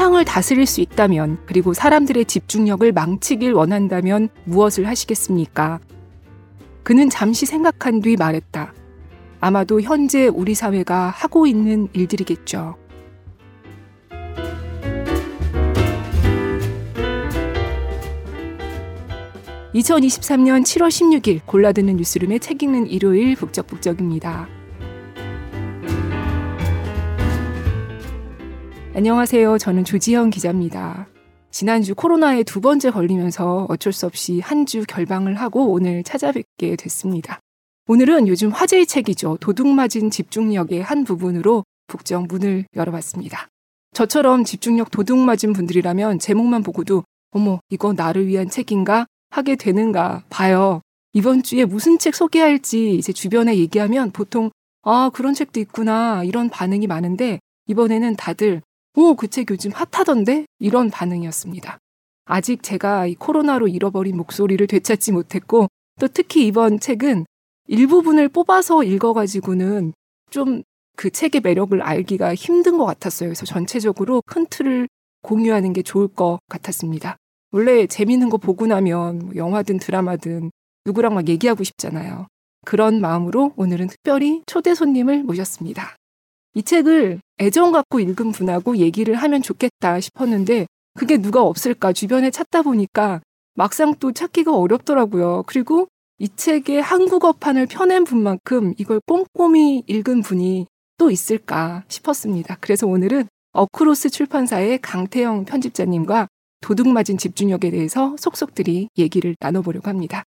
세상을 다스릴 수 있다면, 그리고 사람들의 집중력을 망치길 원한다면 무엇을 하시겠습니까? 그는 잠시 생각한 뒤 말했다. 아마도 현재 우리 사회가 하고 있는 일들이겠죠. 2023년 7월 16일 골라드는 뉴스룸의 책 읽는 일요일 북적북적입니다. 안녕하세요. 저는 조지현 기자입니다. 지난주 코로나에 두 번째 걸리면서 어쩔 수 없이 한 주 결방을 하고 오늘 찾아뵙게 됐습니다. 오늘은 요즘 화제의 책이죠. 도둑맞은 집중력의 한 부분으로 북적 문을 열어봤습니다. 저처럼 집중력 도둑맞은 분들이라면 제목만 보고도 어머, 이거 나를 위한 책인가 하게 되는가 봐요. 이번 주에 무슨 책 소개할지 이제 주변에 얘기하면 보통 아, 그런 책도 있구나. 이런 반응이 많은데 이번에는 다들 오, 그 책 요즘 핫하던데? 이런 반응이었습니다. 아직 제가 이 코로나로 잃어버린 목소리를 되찾지 못했고 또 특히 이번 책은 일부분을 뽑아서 읽어가지고는 좀 그 책의 매력을 알기가 힘든 것 같았어요. 그래서 전체적으로 큰 틀을 공유하는 게 좋을 것 같았습니다. 원래 재밌는 거 보고 나면 뭐 영화든 드라마든 누구랑 막 얘기하고 싶잖아요. 그런 마음으로 오늘은 특별히 초대 손님을 모셨습니다. 이 책을 애정 갖고 읽은 분하고 얘기를 하면 좋겠다 싶었는데 그게 누가 없을까 주변에 찾다 보니까 막상 또 찾기가 어렵더라고요. 그리고 이 책의 한국어판을 펴낸 분만큼 이걸 꼼꼼히 읽은 분이 또 있을까 싶었습니다. 그래서 오늘은 어크로스 출판사의 강태영 편집자님과 도둑맞은 집중력에 대해서 속속들이 얘기를 나눠보려고 합니다.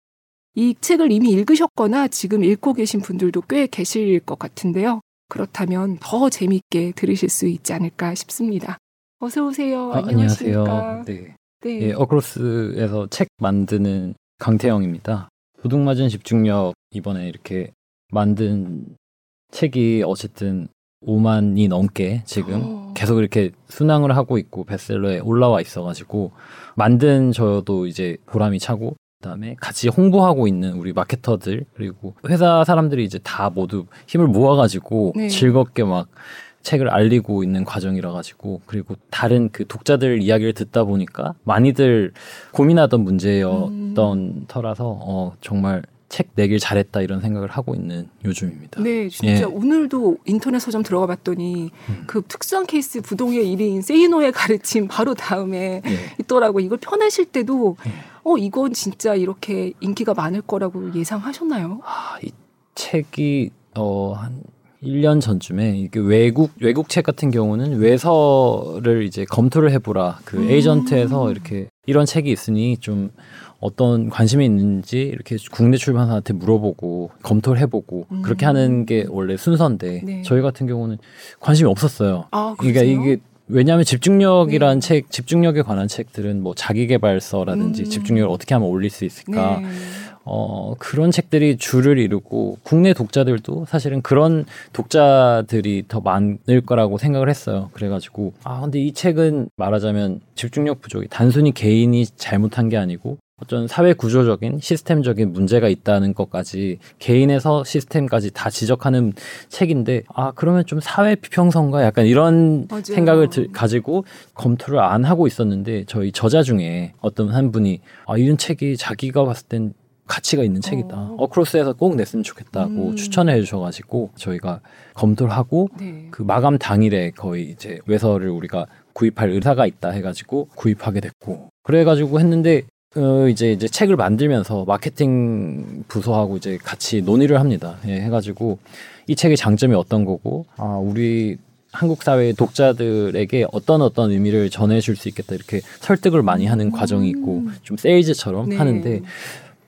이 책을 이미 읽으셨거나 지금 읽고 계신 분들도 꽤 계실 것 같은데요. 그렇다면 더 재밌게 들으실 수 있지 않을까 싶습니다. 어서 오세요. 아, 안녕하세요. 네. 네. 예, 어크로스에서 책 만드는 강태영입니다. 도둑맞은 집중력 이번에 이렇게 만든 책이 어쨌든 5만이 넘게 지금 어. 계속 이렇게 순항을 하고 있고 베스트셀러에 올라와 있어가지고 만든 저도 이제 보람이 차고 그다음에 같이 홍보하고 있는 우리 마케터들 그리고 회사 사람들이 이제 다 모두 힘을 모아가지고 네. 즐겁게 막 책을 알리고 있는 과정이라 가지고 그리고 다른 그 독자들 이야기를 듣다 보니까 많이들 고민하던 문제였던 음. 터라서 어 정말 책 내길 잘했다 이런 생각을 하고 있는 요즘입니다. 네, 진짜 예. 오늘도 인터넷 서점 들어가 봤더니 음. 그 특수한 케이스 부동의 1인 세이노의 가르침 바로 다음에 예. 있더라고. 이걸 펴내실 때도 예. 어 이건 진짜 이렇게 인기가 많을 거라고 예상하셨나요? 아, 이 책이 어한 1년 전쯤에 이게 외국 외국 책 같은 경우는 외서를 이제 검토를 해보라 그 음. 에이전트에서 이렇게 이런 책이 있으니 좀 어떤 관심이 있는지 이렇게 국내 출판사한테 물어보고 검토를 해보고 음. 그렇게 하는 게 원래 순서인데 네. 저희 같은 경우는 관심이 없었어요. 아, 그러니까 이게 왜냐하면 집중력이란 네. 책, 집중력에 관한 책들은 뭐 자기개발서라든지 음. 집중력을 어떻게 하면 올릴 수 있을까. 네. 어, 그런 책들이 줄을 이루고 국내 독자들도 사실은 그런 독자들이 더 많을 거라고 생각을 했어요. 그래가지고 아 근데 이 책은 말하자면 집중력 부족이 단순히 개인이 잘못한 게 아니고 어떤 사회 구조적인 시스템적인 문제가 있다는 것까지 개인에서 시스템까지 다 지적하는 책인데 아 그러면 좀 사회 비평성과 약간 이런 맞아요. 생각을 들, 가지고 검토를 안 하고 있었는데 저희 저자 중에 어떤 한 분이 아 이런 책이 자기가 봤을 땐 가치가 있는 책이다. 어. 크로스에서 꼭 냈으면 좋겠다고 음. 추천해 주셔가지고 저희가 검토를 하고 네. 그 마감 당일에 거의 이제 외서를 우리가 구입할 의사가 있다 해가지고 구입하게 됐고 그래가지고 했는데 어, 이제 이제 책을 만들면서 마케팅 부서하고 이제 같이 논의를 합니다. 예, 해가지고 이 책의 장점이 어떤 거고, 아 우리 한국 사회 독자들에게 어떤 어떤 의미를 전해줄 수 있겠다 이렇게 설득을 많이 하는 과정이 있고 음. 좀 세일즈처럼 네. 하는데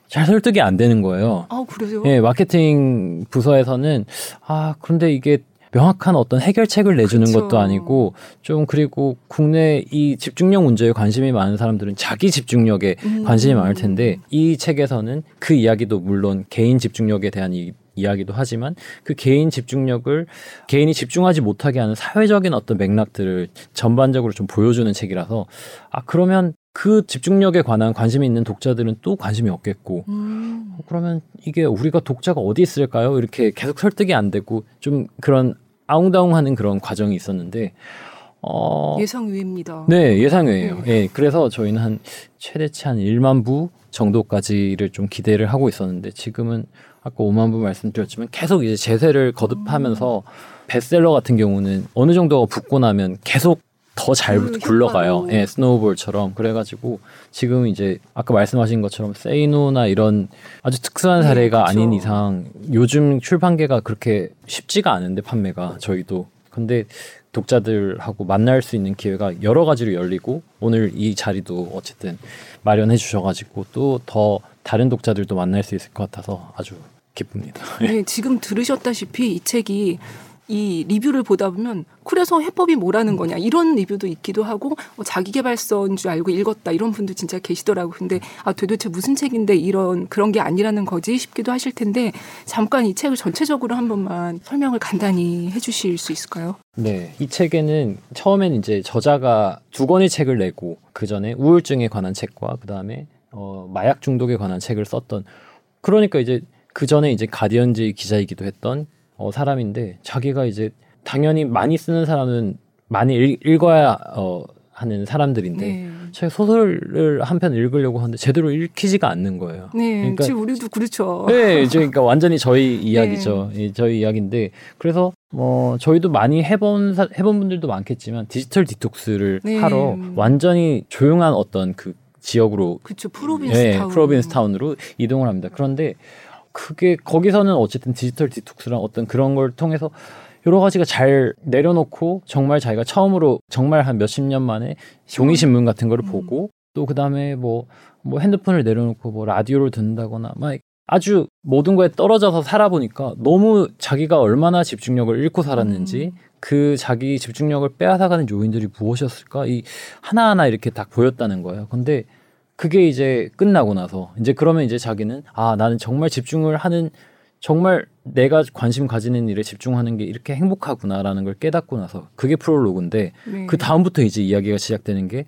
잘 설득이 안 되는 거예요. 아 그래요? 예, 마케팅 부서에서는 아 그런데 이게 명확한 어떤 해결책을 내주는 그렇죠. 것도 아니고 좀 그리고 국내 이 집중력 문제에 관심이 많은 사람들은 자기 집중력에 음. 관심이 많을 텐데 이 책에서는 그 이야기도 물론 개인 집중력에 대한 이 이야기도 하지만 그 개인 집중력을 개인이 집중하지 못하게 하는 사회적인 어떤 맥락들을 전반적으로 좀 보여주는 책이라서 아 그러면 그 집중력에 관한 관심이 있는 독자들은 또 관심이 없겠고 음. 어, 그러면 이게 우리가 독자가 어디 있을까요? 이렇게 계속 설득이 안 되고 좀 그런 아웅다웅하는 그런 과정이 있었는데 어, 예상 외입니다. 네, 예상 외예요. 네. 예, 그래서 저희는 한 최대치 한 1만 부 정도까지를 좀 기대를 하고 있었는데 지금은 아까 5만 부 말씀드렸지만 계속 이제 제세를 거듭하면서 음. 베스트셀러 같은 경우는 어느 정도가 붙고 나면 계속 더잘 그 굴러가요. 예, 스노우볼처럼. 그래가지고 지금 이제 아까 말씀하신 것처럼 세이노나 이런 아주 특수한 네, 사례가 네, 아닌 이상 요즘 출판계가 그렇게 쉽지가 않은데 판매가 저희도. 근데 독자들하고 만날 수 있는 기회가 여러 가지로 열리고 오늘 이 자리도 어쨌든 마련해 주셔가지고 또 더 다른 독자들도 만날 수 있을 것 같아서 아주 기쁩니다. 네, 지금 들으셨다시피 이 책이 이 리뷰를 보다 보면 쿨에서 해법이 뭐라는 거냐 이런 리뷰도 있기도 하고 어, 자기개발서인 줄 알고 읽었다 이런 분도 진짜 계시더라고 근데 아 도대체 무슨 책인데 이런 그런 게 아니라는 거지 싶기도 하실 텐데 잠깐 이 책을 전체적으로 한 번만 설명을 간단히 해주실 수 있을까요? 네, 이 책에는 처음엔 이제 저자가 두 권의 책을 내고 그 전에 우울증에 관한 책과 그 다음에 어, 마약 중독에 관한 책을 썼던 그러니까 이제 그 전에 이제 가디언즈 기자이기도 했던 어, 사람인데 자기가 이제 당연히 많이 쓰는 사람은 많이 읽, 어야 어, 하는 사람들인데 네. 제가 소설을 한 편 읽으려고 하는데 제대로 읽히지가 않는 거예요. 네, 그러니까 지금 우리도 그렇죠. 네, 그러니까 완전히 저희 이야기죠. 네. 저희 이야기인데 그래서 뭐 저희도 많이 해본 해본 분들도 많겠지만 디지털 디톡스를 네. 하러 완전히 조용한 어떤 그 지역으로 그렇죠 Provincetown 네, 프로빈스 타운으로 이동을 합니다. 그런데 그게 거기서는 어쨌든 디지털 detox랑 어떤 그런 걸 통해서 여러 가지가 잘 내려놓고 정말 자기가 처음으로 정말 한 몇십 년 만에 종이 신문 같은 거를 음. 보고 또 그다음에 뭐뭐 뭐 핸드폰을 내려놓고 뭐 라디오를 듣는다거나 막 아주 모든 거에 떨어져서 살아보니까 너무 자기가 얼마나 집중력을 잃고 살았는지 음. 그 자기 집중력을 빼앗아가는 요인들이 무엇이었을까 이 하나하나 이렇게 딱 보였다는 거예요. 근데 그게 이제 끝나고 나서 이제 그러면 이제 자기는 아 나는 정말 집중을 하는 정말 내가 관심 가지는 일에 집중하는 게 이렇게 행복하구나라는 걸 깨닫고 나서 그게 프롤로그인데 네. 그 다음부터 이제 이야기가 시작되는 게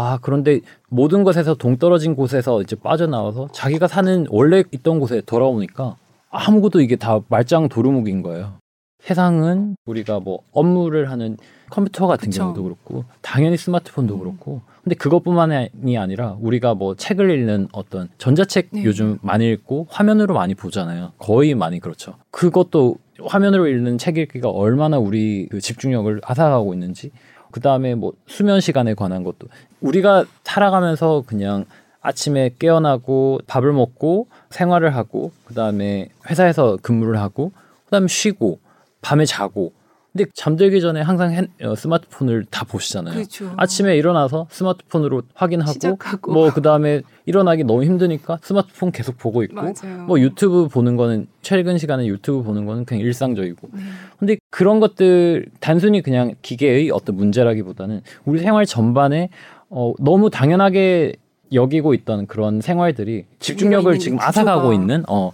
아 그런데 모든 것에서 동떨어진 곳에서 이제 빠져나와서 자기가 사는 원래 있던 곳에 돌아오니까 아무것도 이게 다 말짱 도루묵인 거예요. 세상은 우리가 뭐 업무를 하는 컴퓨터 같은 그쵸. 경우도 그렇고 당연히 스마트폰도 음. 그렇고 근데 그것뿐만이 아니라 우리가 뭐 책을 읽는 어떤 전자책 네. 요즘 많이 읽고 화면으로 많이 보잖아요. 거의 많이 그렇죠. 그것도 화면으로 읽는 책 읽기가 얼마나 우리 그 집중력을 앗아가고 있는지 그 다음에 뭐 수면 시간에 관한 것도 우리가 살아가면서 그냥 아침에 깨어나고 밥을 먹고 생활을 하고 그 다음에 회사에서 근무를 하고 그 다음에 쉬고 밤에 자고 근데 잠들기 전에 항상 핸, 어, 스마트폰을 다 보시잖아요. 그렇죠. 아침에 일어나서 스마트폰으로 확인하고 시작하고. 뭐 그다음에 일어나기 너무 힘드니까 스마트폰 계속 보고 있고 맞아요. 뭐 유튜브 보는 거는 최근 시간에 유튜브 보는 거는 그냥 일상적이고. 네. 근데 그런 것들 단순히 그냥 기계의 어떤 문제라기보다는 우리 생활 전반에 어, 너무 당연하게 여기고 있던 그런 생활들이 집중력을 지금 앗아가고 있는 어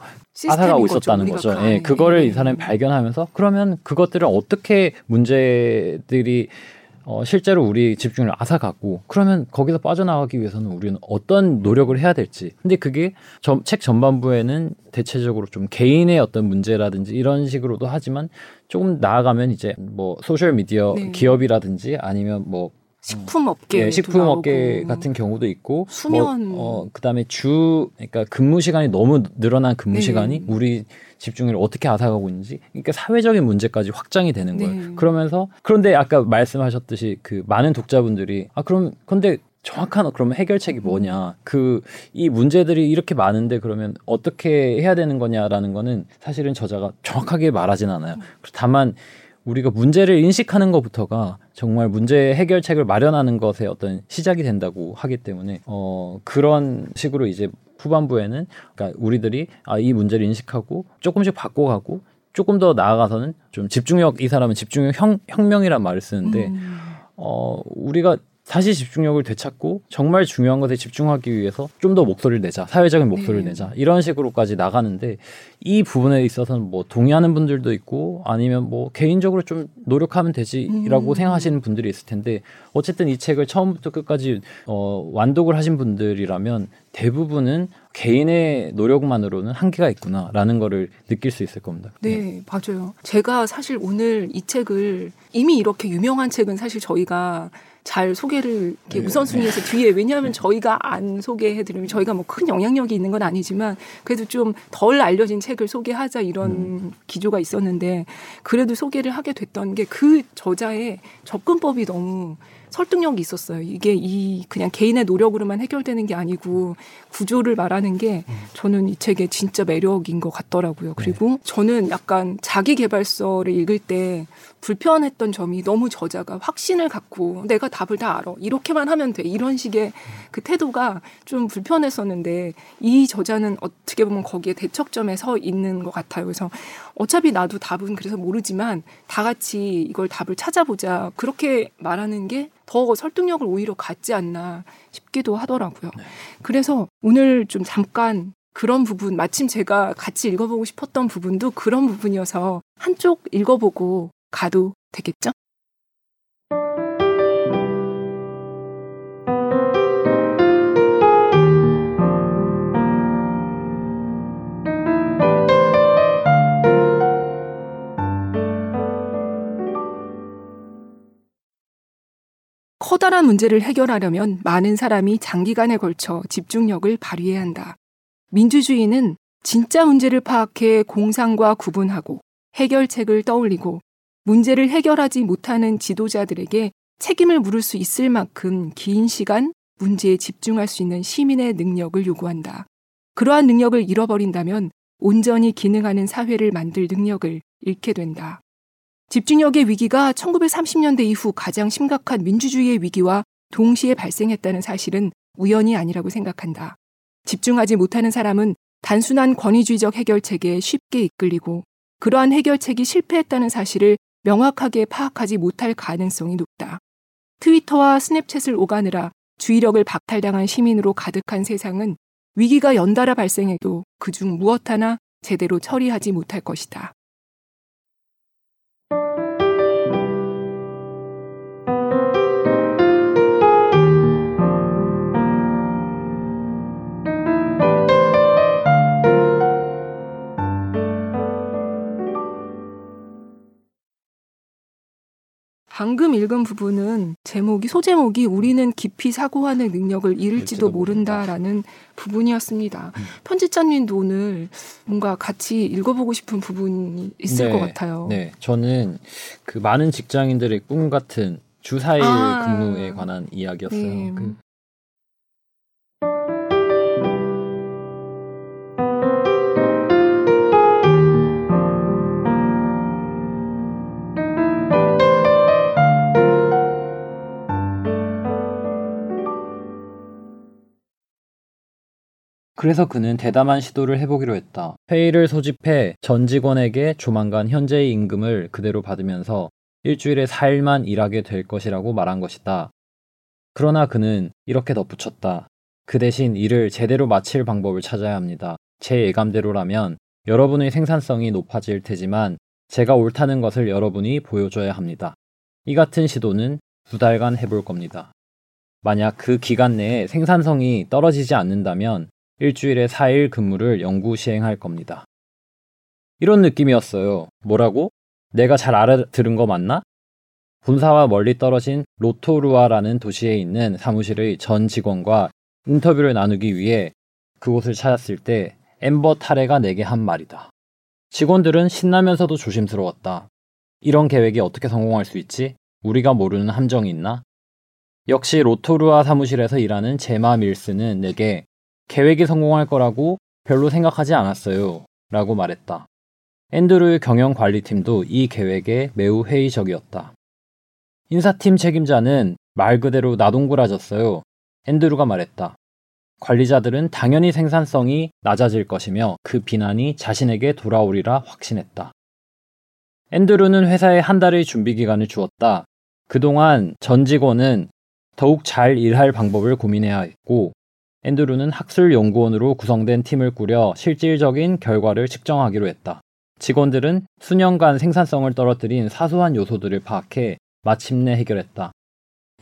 앗아가고 있었다는 거죠. 예, 그거를 이 사람이 발견하면서 그러면 그것들을 어떻게 문제들이 어, 실제로 우리 집중을 앗아갔고 그러면 거기서 빠져나가기 위해서는 우리는 어떤 노력을 해야 될지 근데 그게 점, 책 전반부에는 대체적으로 좀 개인의 어떤 문제라든지 이런 식으로도 하지만 조금 나아가면 이제 뭐 소셜 미디어 네. 기업이라든지 아니면 뭐 식품 업계 예, 식품 업계 같은 경우도 있고 수면 뭐, 어 그다음에 주 그러니까 근무 시간이 너무 늘어난 근무 네. 시간이 우리 집중을 어떻게 앗아가고 있는지 그러니까 사회적인 문제까지 확장이 되는 거예요. 네. 그러면서 그런데 아까 말씀하셨듯이 그 많은 독자분들이 아 그럼 근데 정확한 그러면 해결책이 뭐냐 그 이 문제들이 이렇게 많은데 그러면 어떻게 해야 되는 거냐라는 거는 사실은 저자가 정확하게 말하진 않아요. 다만 우리가 문제를 인식하는 것부터가 정말 문제 해결책을 마련하는 것의 어떤 시작이 된다고 하기 때문에 어 그런 식으로 이제 후반부에는 그러니까 우리들이 아 이 문제를 인식하고 조금씩 바꿔가고 조금 더 나아가서는 좀 집중력 이 사람은 집중력 형, 혁명이란 말을 쓰는데 음. 어 우리가 다시 집중력을 되찾고 정말 중요한 것에 집중하기 위해서 좀 더 목소리를 내자 사회적인 목소리를 네. 내자 이런 식으로까지 나가는데 이 부분에 있어서는 뭐 동의하는 분들도 있고 아니면 뭐 개인적으로 좀 노력하면 되지라고 음. 생각하시는 분들이 있을 텐데 어쨌든 이 책을 처음부터 끝까지 어 완독을 하신 분들이라면 대부분은 개인의 노력만으로는 한계가 있구나라는 거를 느낄 수 있을 겁니다. 네, 네, 맞아요. 제가 사실 오늘 이 책을 이미 이렇게 유명한 책은 사실 저희가 잘 소개를 이렇게 네. 우선순위에서 뒤에 왜냐하면 저희가 안 소개해드리면 저희가 뭐 큰 영향력이 있는 건 아니지만 그래도 좀 덜 알려진 책을 소개하자 이런 음. 기조가 있었는데 그래도 소개를 하게 됐던 게 그 저자의 접근법이 너무 설득력이 있었어요. 이게 이 그냥 개인의 노력으로만 해결되는 게 아니고 구조를 말하는 게 저는 이 책의 진짜 매력인 것 같더라고요. 그리고 네. 저는 약간 자기 개발서를 읽을 때 불편했던 점이 너무 저자가 확신을 갖고 내가 답을 다 알아. 이렇게만 하면 돼. 이런 식의 그 태도가 좀 불편했었는데 이 저자는 어떻게 보면 거기에 대척점에 서 있는 것 같아요. 그래서 어차피 나도 답은 그래서 모르지만 다 같이 이걸 답을 찾아보자. 그렇게 말하는 게더 설득력을 오히려 갖지 않나 싶기도 하더라고요. 네. 그래서 오늘 좀 잠깐 그런 부분, 마침 제가 같이 읽어보고 싶었던 부분도 그런 부분이어서 한쪽 읽어보고 가도 되겠죠? 커다란 문제를 해결하려면 많은 사람이 장기간에 걸쳐 집중력을 발휘해야 한다. 민주주의는 진짜 문제를 파악해 공상과 구분하고 해결책을 떠올리고 문제를 해결하지 못하는 지도자들에게 책임을 물을 수 있을 만큼 긴 시간 문제에 집중할 수 있는 시민의 능력을 요구한다. 그러한 능력을 잃어버린다면 온전히 기능하는 사회를 만들 능력을 잃게 된다. 집중력의 위기가 1930년대 이후 가장 심각한 민주주의의 위기와 동시에 발생했다는 사실은 우연이 아니라고 생각한다. 집중하지 못하는 사람은 단순한 권위주의적 해결책에 쉽게 이끌리고 그러한 해결책이 실패했다는 사실을 명확하게 파악하지 못할 가능성이 높다. 트위터와 스냅챗을 오가느라 주의력을 박탈당한 시민으로 가득한 세상은 위기가 연달아 발생해도 그중 무엇 하나 제대로 처리하지 못할 것이다. 방금 읽은 부분은 제목이 소제목이 우리는 깊이 사고하는 능력을 잃을지도 모른다라는 부분이었습니다. 음. 편집자님도 오늘 뭔가 같이 읽어보고 싶은 부분이 있을 네, 것 같아요. 네, 저는 그 많은 직장인들의 꿈 같은 주 4일 아, 근무에 관한 이야기였어요. 네. 그 그래서 그는 대담한 시도를 해보기로 했다. 회의를 소집해 전 직원에게 조만간 현재의 임금을 그대로 받으면서 일주일에 4일만 일하게 될 것이라고 말한 것이다. 그러나 그는 이렇게 덧붙였다. 그 대신 일을 제대로 마칠 방법을 찾아야 합니다. 제 예감대로라면 여러분의 생산성이 높아질 테지만 제가 옳다는 것을 여러분이 보여줘야 합니다. 이 같은 시도는 두 달간 해볼 겁니다. 만약 그 기간 내에 생산성이 떨어지지 않는다면 일주일에 4일 근무를 영구 시행할 겁니다. 이런 느낌이었어요. 뭐라고? 내가 잘 알아들은 거 맞나? 본사와 멀리 떨어진 로토루아라는 도시에 있는 사무실의 전 직원과 인터뷰를 나누기 위해 그곳을 찾았을 때 엠버 타레가 내게 한 말이다. 직원들은 신나면서도 조심스러웠다. 이런 계획이 어떻게 성공할 수 있지? 우리가 모르는 함정이 있나? 역시 로토루아 사무실에서 일하는 제마 밀스는 내게 계획이 성공할 거라고 별로 생각하지 않았어요. 라고 말했다. 앤드루의 경영 관리팀도 이 계획에 매우 회의적이었다. 인사팀 책임자는 말 그대로 나동그라졌어요. 앤드루가 말했다. 관리자들은 당연히 생산성이 낮아질 것이며 그 비난이 자신에게 돌아오리라 확신했다. 앤드루는 회사에 한 달의 준비 기간을 주었다. 그동안 전 직원은 더욱 잘 일할 방법을 고민해야 했고 앤드루는 학술 연구원으로 구성된 팀을 꾸려 실질적인 결과를 측정하기로 했다. 직원들은 수년간 생산성을 떨어뜨린 사소한 요소들을 파악해 마침내 해결했다.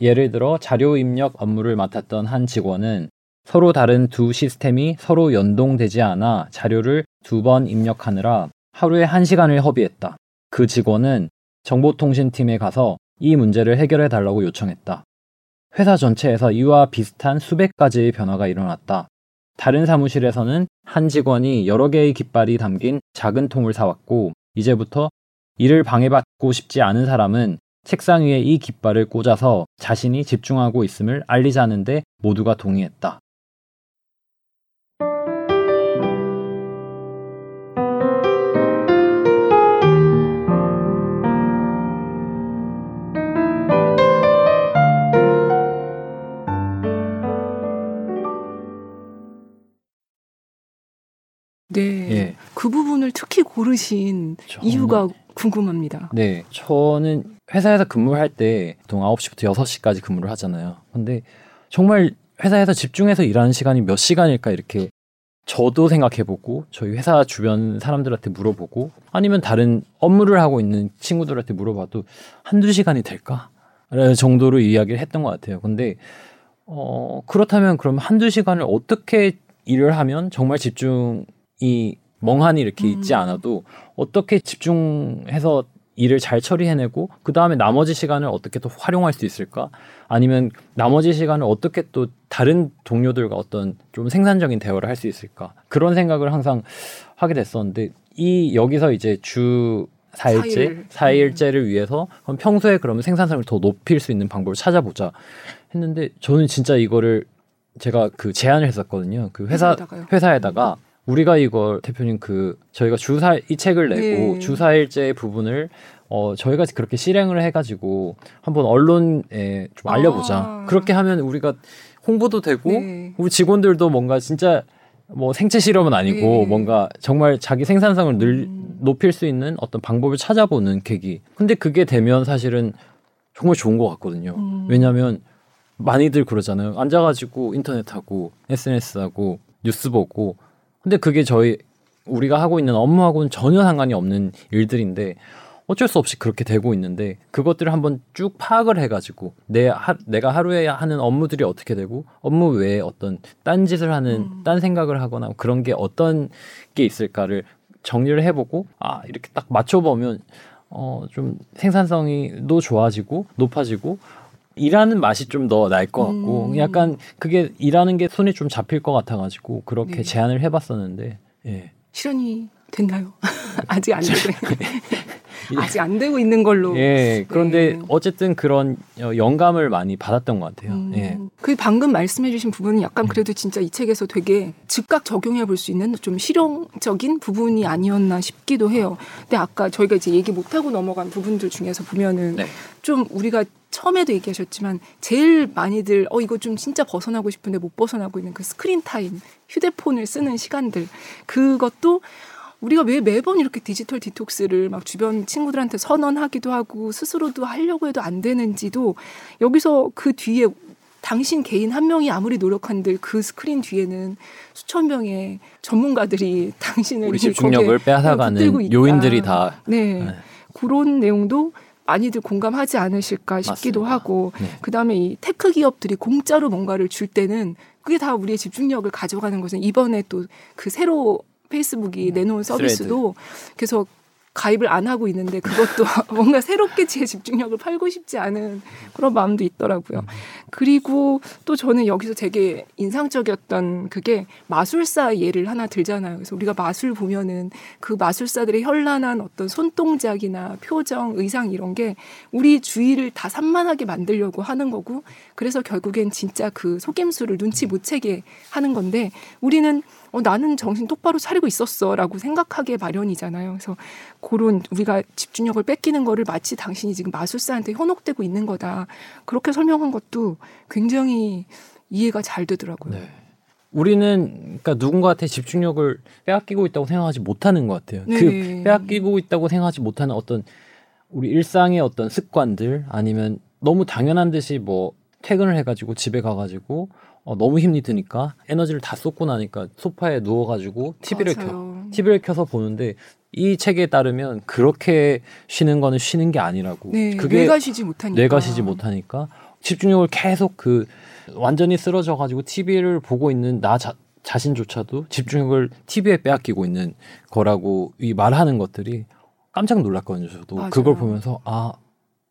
예를 들어 자료 입력 업무를 맡았던 한 직원은 서로 다른 두 시스템이 서로 연동되지 않아 자료를 두 번 입력하느라 하루에 한시간을 허비했다. 그 직원은 정보통신팀에 가서 이 문제를 해결해 달라고 요청했다. 회사 전체에서 이와 비슷한 수백 가지의 변화가 일어났다. 다른 사무실에서는 한 직원이 여러 개의 깃발이 담긴 작은 통을 사왔고, 이제부터 일을 방해받고 싶지 않은 사람은 책상 위에 이 깃발을 꽂아서 자신이 집중하고 있음을 알리자는데 모두가 동의했다. 고르신 정말. 이유가 궁금합니다. 네. 저는 회사에서 근무할 때 보통 9시부터 6시까지 근무를 하잖아요. 근데 정말 회사에서 집중해서 일하는 시간이 몇 시간일까 이렇게 저도 생각해보고 저희 회사 주변 사람들한테 물어보고 아니면 다른 업무를 하고 있는 친구들한테 물어봐도 한두 시간이 될까? 라는 정도로 이야기를 했던 것 같아요. 근데 어, 그렇다면 그럼 한두 시간을 어떻게 일을 하면 정말 집중 이 멍하니 이렇게 있지 음. 않아도 어떻게 집중해서 일을 잘 처리해내고 그 다음에 나머지 시간을 어떻게 또 활용할 수 있을까? 아니면 나머지 시간을 어떻게 또 다른 동료들과 어떤 좀 생산적인 대화를 할 수 있을까? 그런 생각을 항상 하게 됐었는데 이 여기서 이제 주 4일째, 4일. 제를 위해서 그럼 평소에 그러면 생산성을 더 높일 수 있는 방법을 찾아보자 했는데 저는 진짜 이거를 제가 그 제안을 했었거든요. 그 회사 회사에다가요? 회사에다가 우리가 이걸 대표님 그 저희가 주사 이 책을 내고 네. 주사일제 부분을 어 저희가 그렇게 실행을 해가지고 한번 언론에 좀 알려보자. 아. 그렇게 하면 우리가 홍보도 되고 네. 우리 직원들도 뭔가 진짜 뭐 생체 실험은 아니고 네. 뭔가 정말 자기 생산성을 늘 음. 높일 수 있는 어떤 방법을 찾아보는 계기. 근데 그게 되면 사실은 정말 좋은 것 같거든요. 음. 왜냐하면 많이들 그러잖아요. 앉아가지고 인터넷 하고 SNS 하고 뉴스 보고 근데 그게 저희 우리가 하고 있는 업무하고는 전혀 상관이 없는 일들인데 어쩔 수 없이 그렇게 되고 있는데 그것들을 한번 쭉 파악을 해가지고 내 하, 내가 하루에 하는 업무들이 어떻게 되고 업무 외에 어떤 딴 짓을 하는 음. 딴 생각을 하거나 그런 게 어떤 게 있을까를 정리를 해보고 아 이렇게 딱 맞춰보면 어 좀 생산성이 도 좋아지고 높아지고 일하는 맛이 좀 더 날 것 같고 음. 약간 그게 일하는 게 손이 좀 잡힐 것 같아가지고 그렇게 네. 제안을 해봤었는데 예. 실현이 됐나요? 아직 안 되고 아직 안 되고 있는 걸로. 예. 그런데 네. 어쨌든 그런 어, 영감을 많이 받았던 것 같아요. 음. 예. 그 방금 말씀해주신 부분은 약간 그래도 진짜 이 책에서 되게 즉각 적용해 볼 수 있는 좀 실용적인 부분이 아니었나 싶기도 해요. 근데 아까 저희가 이제 얘기 못 하고 넘어간 부분들 중에서 보면은 네. 좀 우리가 처음에도 얘기하셨지만 제일 많이들 어 이거 좀 진짜 벗어나고 싶은데 못 벗어나고 있는 그 screen time 휴대폰을 쓰는 시간들 그것도 우리가 왜 매번 이렇게 디지털 detox를 막 주변 친구들한테 선언하기도 하고 스스로도 하려고 해도 안 되는지도 여기서 그 뒤에 당신 개인 한 명이 아무리 노력한들 그 스크린 뒤에는 수천 명의 전문가들이 당신을 우리 집중력을 빼앗아가는 요인들이 다 네. 네. 그런 내용도 많이들 공감하지 않으실까 싶기도 맞습니다. 하고 네. 그다음에 이 tech 기업들이 공짜로 뭔가를 줄 때는 그게 다 우리의 집중력을 가져가는 것은 이번에 또 그 새로 페이스북이 네. 내놓은 서비스도. 그래서 가입을 안 하고 있는데 그것도 뭔가 새롭게 제 집중력을 팔고 싶지 않은 그런 마음도 있더라고요. 음. 그리고 또 저는 여기서 되게 인상적이었던 그게 마술사 예를 하나 들잖아요. 그래서 우리가 마술 보면은 그 마술사들의 현란한 어떤 손동작이나 표정, 의상 이런 게 우리 주위를 다 산만하게 만들려고 하는 거고 그래서 결국엔 진짜 그 속임수를 눈치 못 채게 하는 건데 우리는 어, 나는 정신 똑바로 차리고 있었어라고 생각하게 마련이잖아요. 그래서 그런 우리가 집중력을 뺏기는 거를 마치 당신이 지금 마술사한테 현혹되고 있는 거다. 그렇게 설명한 것도 굉장히 이해가 잘 되더라고요. 네. 우리는 그러니까 누군가한테 집중력을 빼앗기고 있다고 생각하지 못하는 것 같아요. 그 네. 그 빼앗기고 있다고 생각하지 못하는 어떤 우리 일상의 어떤 습관들 아니면 너무 당연한 듯이 뭐 퇴근을 해가지고 집에 가가지고 어, 너무 힘이 드니까 에너지를 다 쏟고 나니까 소파에 누워가지고 TV를 맞아요. 켜 TV를 켜서 보는데 이 책에 따르면 그렇게 쉬는 거는 쉬는 게 아니라고. 네, 그게 뇌가 쉬지 못하니까. 뇌가 쉬지 못하니까 집중력을 계속 그 완전히 쓰러져 가지고 TV를 보고 있는 나 자, 자신조차도 집중력을 TV에 빼앗기고 있는 거라고 이 말하는 것들이 깜짝 놀랐거든요. 저도 맞아요. 그걸 보면서 아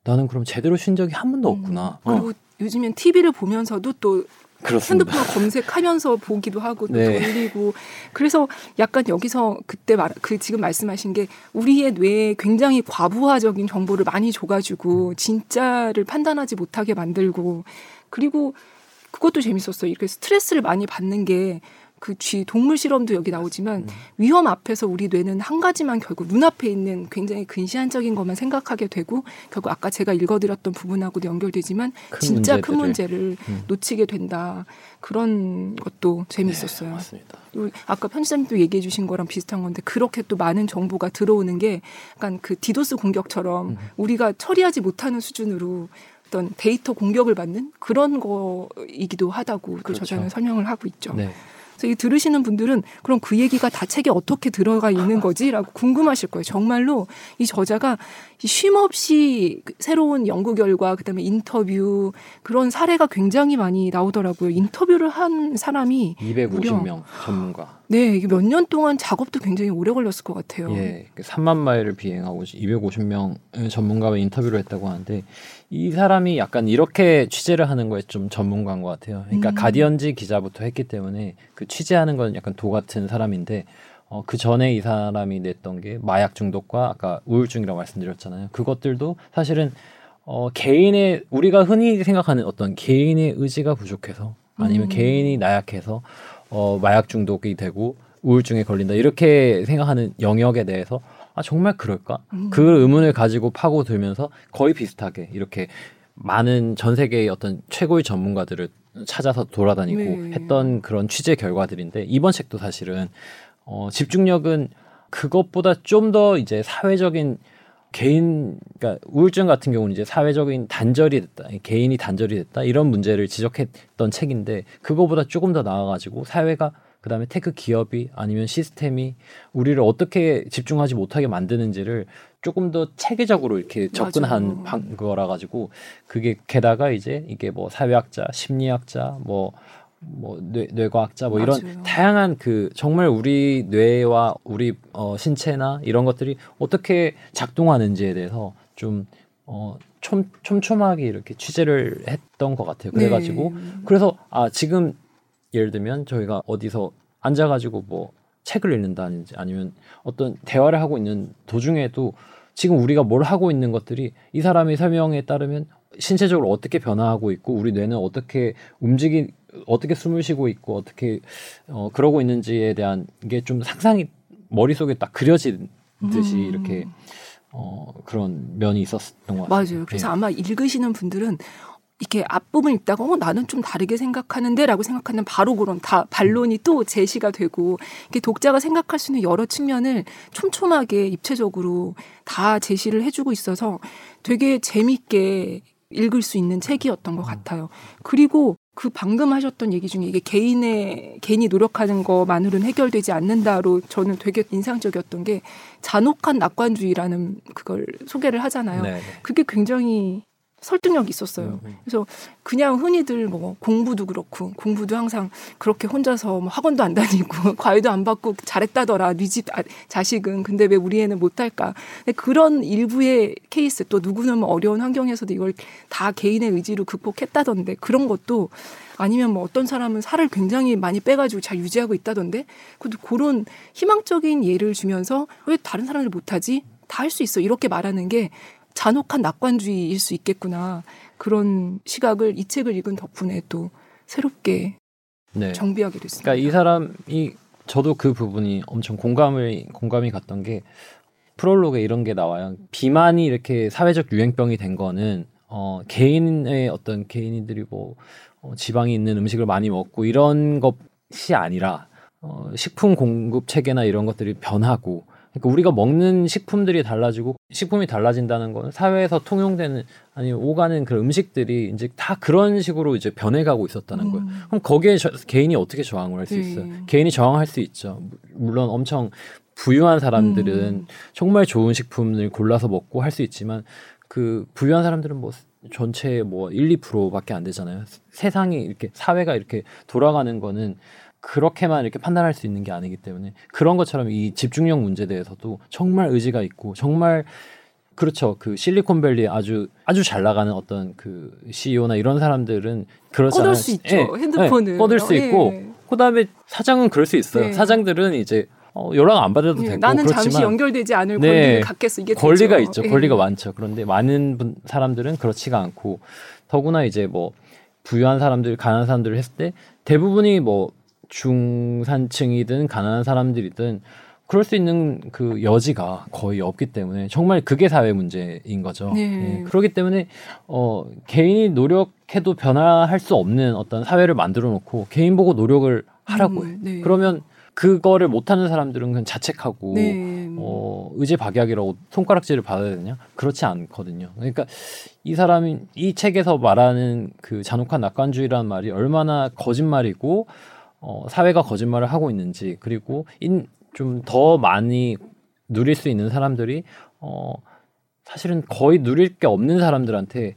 나는 그럼 제대로 쉰 적이 한 번도 없구나. 음, 그리고 어, 요즘엔 TV를 보면서도 또 그렇습니다. 핸드폰을 검색하면서 보기도 하고 또 네. 돌리고 그래서 약간 여기서 그때 말 그 지금 말씀하신 게 우리의 뇌에 굉장히 과부하적인 정보를 많이 음. 줘가지고 진짜를 판단하지 못하게 만들고 그리고 그것도 재밌었어요. 이렇게 스트레스를 많이 받는 게 그 쥐 동물 실험도 여기 나오지만 음. 위험 앞에서 우리 뇌는 한 가지만 결국 눈앞에 있는 굉장히 근시안적인 것만 생각하게 되고 결국 아까 제가 읽어드렸던 부분하고도 연결되지만 큰 진짜 큰 문제들을. 문제를 음. 놓치게 된다 그런 것도 재밌었어요. 네, 맞습니다. 또 아까 편집장님도 얘기해 주신 거랑 비슷한 건데 그렇게 또 많은 정보가 들어오는 게 약간 그 디도스 공격처럼 음. 우리가 처리하지 못하는 수준으로 어떤 데이터 공격을 받는 그런 거이기도 하다고 그 그렇죠. 저자는 설명을 하고 있죠. 네. 그래서 이 들으시는 분들은 그럼 그 얘기가 다 책에 어떻게 들어가 있는 거지라고 궁금하실 거예요. 정말로 이 저자가 쉼 없이 새로운 연구 결과 그다음에 인터뷰 그런 사례가 굉장히 많이 나오더라고요. 인터뷰를 한 사람이 250명 전문가. 네, 이게 몇 년 동안 작업도 굉장히 오래 걸렸을 것 같아요. 예, 3만 마일을 비행하고 250명 전문가와 인터뷰를 했다고 하는데 이 사람이 약간 이렇게 취재를 하는 거에 좀 전문가인 것 같아요. 그러니까 음. 가디언지 기자부터 했기 때문에 그 취재하는 건 약간 도 같은 사람인데 어, 그 전에 이 사람이 냈던 게 마약 중독과 아까 우울증이라고 말씀드렸잖아요. 그것들도 사실은 어, 개인의 우리가 흔히 생각하는 어떤 개인의 의지가 부족해서 아니면 음. 개인이 나약해서 어, 마약 중독이 되고 우울증에 걸린다 이렇게 생각하는 영역에 대해서 아 정말 그럴까? 음. 그 의문을 가지고 파고 들면서 거의 비슷하게 이렇게 많은 전 세계의 어떤 최고의 전문가들을 찾아서 돌아다니고 네. 했던 그런 취재 결과들인데 이번 책도 사실은 어, 집중력은 그것보다 좀 더 이제 사회적인 개인 그러니까 우울증 같은 경우는 이제 사회적인 단절이 됐다 개인이 단절이 됐다 이런 문제를 지적했던 책인데 그거보다 조금 더 나아가지고 사회가 그다음에 tech 기업이 아니면 시스템이 우리를 어떻게 집중하지 못하게 만드는지를 조금 더 체계적으로 이렇게 접근한. 방- 거라 가지고 그게 게다가 이제 이게 뭐 사회학자, 심리학자, 뭐뭐 뇌, 뇌과학자 뭐 이런 맞아요. 다양한 그 정말 우리 뇌와 우리 어, 신체나 이런 것들이 어떻게 작동하는지에 대해서 좀 어, 촘, 촘촘하게 이렇게 취재를 했던 것 같아요. 그래가지고 네. 그래서 아 지금 예를 들면 저희가 어디서 앉아가지고 뭐 책을 읽는다든지 아니면 어떤 대화를 하고 있는 도중에도 지금 우리가 뭘 하고 있는 것들이 이 사람의 설명에 따르면 신체적으로 어떻게 변화하고 있고 우리 뇌는 어떻게 움직이 어떻게 숨을 쉬고 있고 어떻게 어 그러고 있는지에 대한 게 좀 상상이 머릿속에 딱 그려진 듯이 음. 이렇게 어 그런 면이 있었던 것 같아요. 맞아요. 그래서 예. 아마 읽으시는 분들은 이렇게 앞부분 읽다가 어 나는 좀 다르게 생각하는데라고 생각하는 바로 그런 다 반론이 또 제시가 되고 이게 독자가 생각할 수 있는 여러 측면을 촘촘하게 입체적으로 다 제시를 해주고 있어서 되게 재밌게 읽을 수 있는 책이었던 것 같아요. 그리고 그 방금 하셨던 얘기 중에 이게 개인의 개인이 노력하는 것만으로는 해결되지 않는다로 저는 되게 인상적이었던 게 잔혹한 낙관주의라는 그걸 소개를 하잖아요. 네. 그게 굉장히 설득력이 있었어요. 음, 음. 그래서 그냥 흔히들 뭐 공부도 그렇고 공부도 항상 그렇게 혼자서 뭐 학원도 안 다니고 과외도 안 받고 잘했다더라 네 집 자식은 근데 왜 우리 애는 못할까? 그런 일부의 케이스 또 누구는 뭐 어려운 환경에서도 이걸 다 개인의 의지로 극복했다던데 그런 것도 아니면 뭐 어떤 사람은 살을 굉장히 많이 빼가지고 잘 유지하고 있다던데 그것도 그런 희망적인 예를 주면서 왜 다른 사람들 못하지? 다 할 수 있어 이렇게 말하는 게 잔혹한 낙관주의일 수 있겠구나 그런 시각을 이 책을 읽은 덕분에 또 새롭게 네. 정비하게 됐습니다. 그러니까 이 사람이 저도 그 부분이 엄청 공감을 공감이 갔던 게 프롤로그에 이런 게 나와요. 비만이 이렇게 사회적 유행병이 된 거는 어 개인의 어떤 개인들이 뭐 어, 지방이 있는 음식을 많이 먹고 이런 것이 아니라 어 식품 공급 체계나 이런 것들이 변하고 그러니까 우리가 먹는 식품들이 달라지고 식품이 달라진다는 건 사회에서 통용되는 아니 오가는 그 음식들이 이제 다 그런 식으로 이제 변해가고 있었다는 거예요. 음. 그럼 거기에 저- 개인이 어떻게 저항을 할수 네. 있어요? 개인이 저항할 수 있죠. 물론 엄청 부유한 사람들은 음. 정말 좋은 식품을 골라서 먹고 할 수 있지만 그 부유한 사람들은 뭐 전체 뭐 1, 2%밖에 안 되잖아요. 세상이 이렇게 사회가 이렇게 돌아가는 거는 그렇게만 이렇게 판단할 수 있는 게 아니기 때문에 그런 것처럼 이 집중력 문제에 대해서도 정말 의지가 있고 정말 그렇죠. 그 실리콘밸리 아주 아주 잘 나가는 어떤 그 CEO나 이런 사람들은 그렇잖아요. 뻗을 수 있죠. 예, 핸드폰을 예, 뻗을 수 있고 예. 그다음에 사장은 그럴 수 있어요. 네. 사장들은 이제 어, 연락 안 받아도 네, 되고 나는 그렇지만 잠시 연결되지 않을 네, 권리를 갖겠어 이게 권리가 되죠. 있죠. 권리가 많죠. 그런데 많은 분, 사람들은 그렇지가 않고 더구나 이제 뭐 부유한 사람들, 가난한 사람들을 했을 때 대부분이 뭐 중산층이든 가난한 사람들이든 그럴 수 있는 그 여지가 거의 없기 때문에 정말 그게 사회 문제인 거죠. 네. 네. 그렇기 때문에 어 개인이 노력해도 변화할 수 없는 어떤 사회를 만들어 놓고 개인 보고 노력을 하라고 음, 네. 그러면 그거를 못하는 사람들은 그냥 자책하고 네. 어 의제박약이라고 손가락질을 받아야 되냐 그렇지 않거든요. 그러니까 이 사람이 이 책에서 말하는 그 잔혹한 낙관주의라는 말이 얼마나 거짓말이고 어 사회가 거짓말을 하고 있는지 그리고 인좀더 많이 누릴 수 있는 사람들이 어 사실은 거의 누릴 게 없는 사람들한테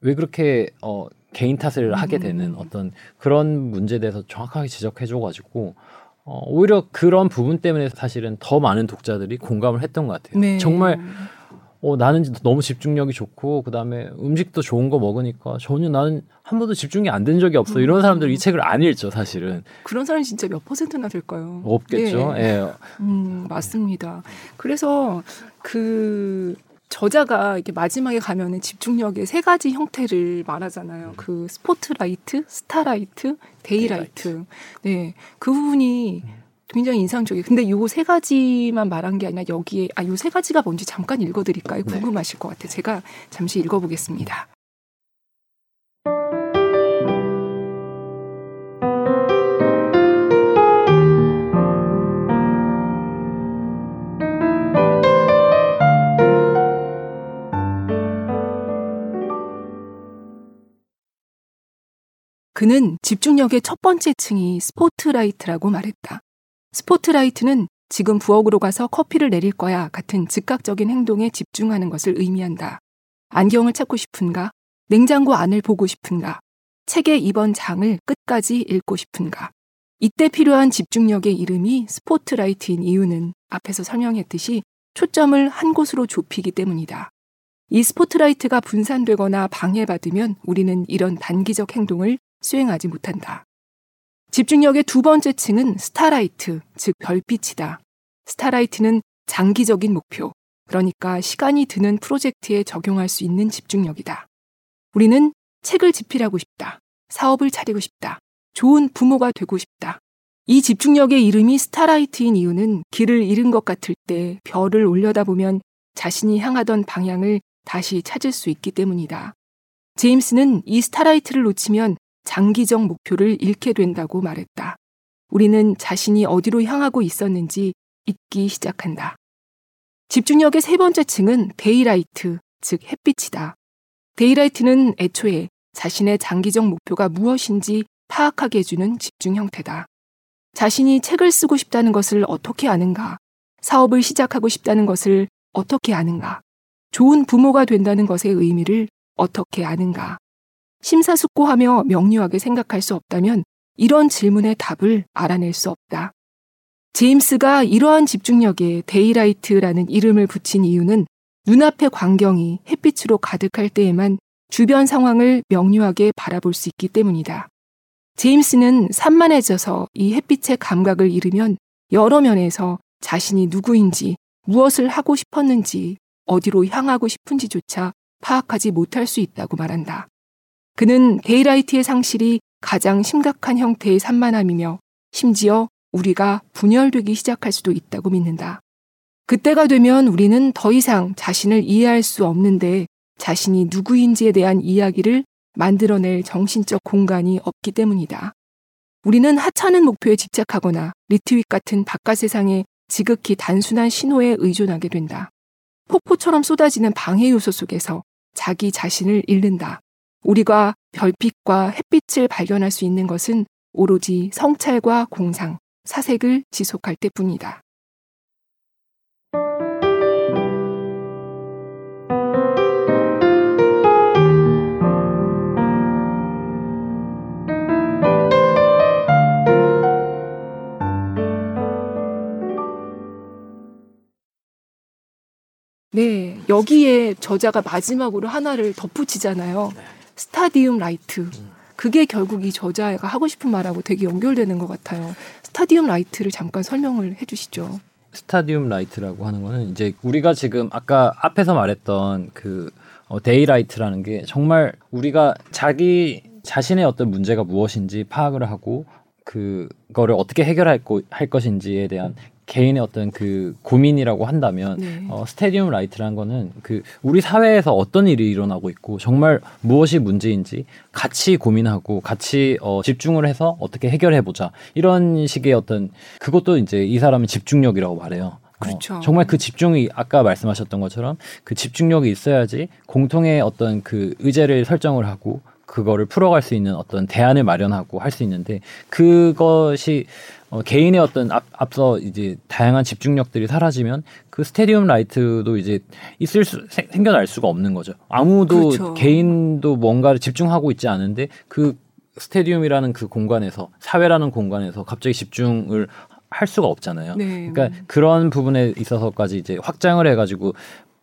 왜 그렇게 어 개인 탓을 하게 되는 음. 어떤 그런 문제에 대해서 정확하게 지적해줘가지고 어, 오히려 그런 부분 때문에 사실은 더 많은 독자들이 공감을 했던 것 같아요. 네. 정말 어, 나는 너무 집중력이 좋고 그다음에 음식도 좋은 거 먹으니까 전혀 나는 한 번도 집중이 안 된 적이 없어. 이런 사람들 이 음. 책을 안 읽죠, 사실은. 그런 사람이 진짜 몇 퍼센트나 될까요? 없겠죠. 예. 네. 음, 맞습니다. 그래서 그 저자가 이렇게 마지막에 가면은 집중력의 세 가지 형태를 말하잖아요. 음. 그 spotlight, starlight, daylight. 네. 그 부분이 음. 굉장히 인상적이에요. 근데 요 세 가지만 말한 게 아니라 여기에 아 요 세 가지가 뭔지 잠깐 읽어 드릴까요? 네. 궁금하실 것 같아요. 제가 잠시 읽어 보겠습니다. 그는 집중력의 첫 번째 층이 스포트라이트라고 말했다. 스포트라이트는 지금 부엌으로 가서 커피를 내릴 거야 같은 즉각적인 행동에 집중하는 것을 의미한다. 안경을 찾고 싶은가? 냉장고 안을 보고 싶은가? 책의 이번 장을 끝까지 읽고 싶은가? 이때 필요한 집중력의 이름이 스포트라이트인 이유는 앞에서 설명했듯이 초점을 한 곳으로 좁히기 때문이다. 이 스포트라이트가 분산되거나 방해받으면 우리는 이런 단기적 행동을 수행하지 못한다. 집중력의 두 번째 층은 starlight, 즉 별빛이다. starlight는 장기적인 목표, 그러니까 시간이 드는 프로젝트에 적용할 수 있는 집중력이다. 우리는 책을 집필하고 싶다. 사업을 차리고 싶다. 좋은 부모가 되고 싶다. 이 집중력의 이름이 starlight인 이유는 길을 잃은 것 같을 때 별을 올려다보면 자신이 향하던 방향을 다시 찾을 수 있기 때문이다. 제임스는 이 starlight를 놓치면 장기적 목표를 잃게 된다고 말했다. 우리는 자신이 어디로 향하고 있었는지 잊기 시작한다. 집중력의 세 번째 층은 daylight, 즉 햇빛이다. daylight는 애초에 자신의 장기적 목표가 무엇인지 파악하게 해주는 집중 형태다. 자신이 책을 쓰고 싶다는 것을 어떻게 아는가? 사업을 시작하고 싶다는 것을 어떻게 아는가? 좋은 부모가 된다는 것의 의미를 어떻게 아는가? 심사숙고하며 명료하게 생각할 수 없다면 이런 질문의 답을 알아낼 수 없다. 제임스가 이러한 집중력에 daylight라는 이름을 붙인 이유는 눈앞의 광경이 햇빛으로 가득할 때에만 주변 상황을 명료하게 바라볼 수 있기 때문이다. 제임스는 산만해져서 이 햇빛의 감각을 잃으면 여러 면에서 자신이 누구인지, 무엇을 하고 싶었는지, 어디로 향하고 싶은지조차 파악하지 못할 수 있다고 말한다. 그는 daylight의 상실이 가장 심각한 형태의 산만함이며 심지어 우리가 분열되기 시작할 수도 있다고 믿는다. 그때가 되면 우리는 더 이상 자신을 이해할 수 없는데 자신이 누구인지에 대한 이야기를 만들어낼 정신적 공간이 없기 때문이다. 우리는 하찮은 목표에 집착하거나 리트윗 같은 바깥 세상의 지극히 단순한 신호에 의존하게 된다. 폭포처럼 쏟아지는 방해 요소 속에서 자기 자신을 잃는다. 우리가 별빛과 햇빛을 발견할 수 있는 것은 오로지 성찰과 공상, 사색을 지속할 때뿐이다. 네, 여기에 저자가 마지막으로 하나를 덧붙이잖아요. 네. 네. stadium light. 음. 그게 결국 이 저자가 하고 싶은 말하고 되게 연결되는 것 같아요. stadium light를 잠깐 설명을 해주시죠. stadium light라고 하는 거는 이제 우리가 지금 아까 앞에서 말했던 그 어, daylight라는 게 정말 우리가 자기 자신의 어떤 문제가 무엇인지 파악을 하고 그거를 어떻게 해결할 것인지에 대한 개인의 어떤 그 고민이라고 한다면 네. 어, stadium light라는 거는 그 우리 사회에서 어떤 일이 일어나고 있고 정말 무엇이 문제인지 같이 고민하고 같이 어, 집중을 해서 어떻게 해결해 보자 이런 식의 어떤 그것도 이제 이 사람의 집중력이라고 말해요. 어, 그렇죠. 어, 정말 그 집중이 아까 말씀하셨던 것처럼 그 집중력이 있어야지 공통의 어떤 그 의제를 설정을 하고 그거를 풀어갈 수 있는 어떤 대안을 마련하고 할 수 있는데 그것이 어, 개인의 어떤 앞, 앞서 이제 다양한 집중력들이 사라지면 그 stadium light도 이제 있을 수 생, 생겨날 수가 없는 거죠. 아무도 그렇죠. 개인도 뭔가를 집중하고 있지 않은데 그 stadium이라는 그 공간에서 사회라는 공간에서 갑자기 집중을 할 수가 없잖아요. 네. 그러니까 그런 부분에 있어서까지 이제 확장을 해가지고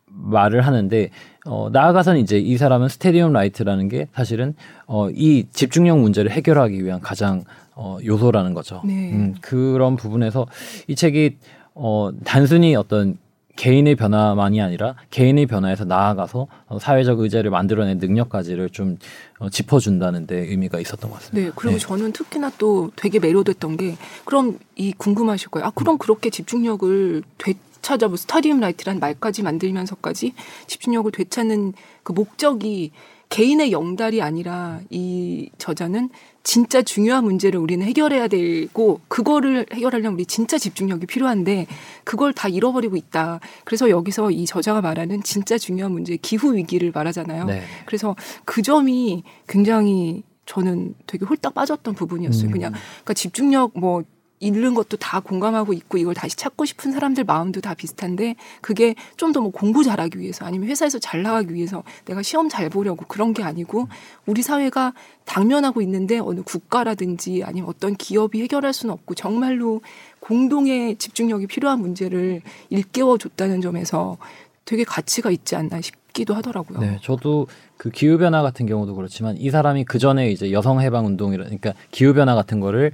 말을 하는데 어, 나아가서는 이제 이 사람은 stadium light라는 게 사실은 어, 이 집중력 문제를 해결하기 위한 가장 어, 요소라는 거죠. 네. 음, 그런 부분에서 이 책이 어, 단순히 어떤 개인의 변화만이 아니라 개인의 변화에서 나아가서 어, 사회적 의제를 만들어낸 능력까지를 좀 어, 짚어준다는 데 의미가 있었던 것 같습니다. 네, 그리고 네. 저는 특히나 또 되게 매료됐던 게 그럼 이 궁금하실 거예요. 아, 그럼 그렇게 집중력을 되찾아 뭐 stadium light란 말까지 만들면서까지 집중력을 되찾는 그 목적이 개인의 영달이 아니라 이 저자는 진짜 중요한 문제를 우리는 해결해야 되고 그거를 해결하려면 우리 진짜 집중력이 필요한데 그걸 다 잃어버리고 있다. 그래서 여기서 이 저자가 말하는 진짜 중요한 문제 기후 위기를 말하잖아요. 네. 그래서 그 점이 굉장히 저는 되게 홀딱 빠졌던 부분이었어요. 음. 그냥 그러니까 집중력 뭐 잃는 것도 다 공감하고 있고 이걸 다시 찾고 싶은 사람들 마음도 다 비슷한데 그게 좀 더 뭐 공부 잘하기 위해서 아니면 회사에서 잘 나가기 위해서 내가 시험 잘 보려고 그런 게 아니고 우리 사회가 당면하고 있는데 어느 국가라든지 아니면 어떤 기업이 해결할 수는 없고 정말로 공동의 집중력이 필요한 문제를 일깨워 줬다는 점에서 되게 가치가 있지 않나 싶기도 하더라고요. 네, 저도 그 기후 변화 같은 경우도 그렇지만 이 사람이 그 전에 이제 여성 해방 운동이라 그러니까 기후 변화 같은 거를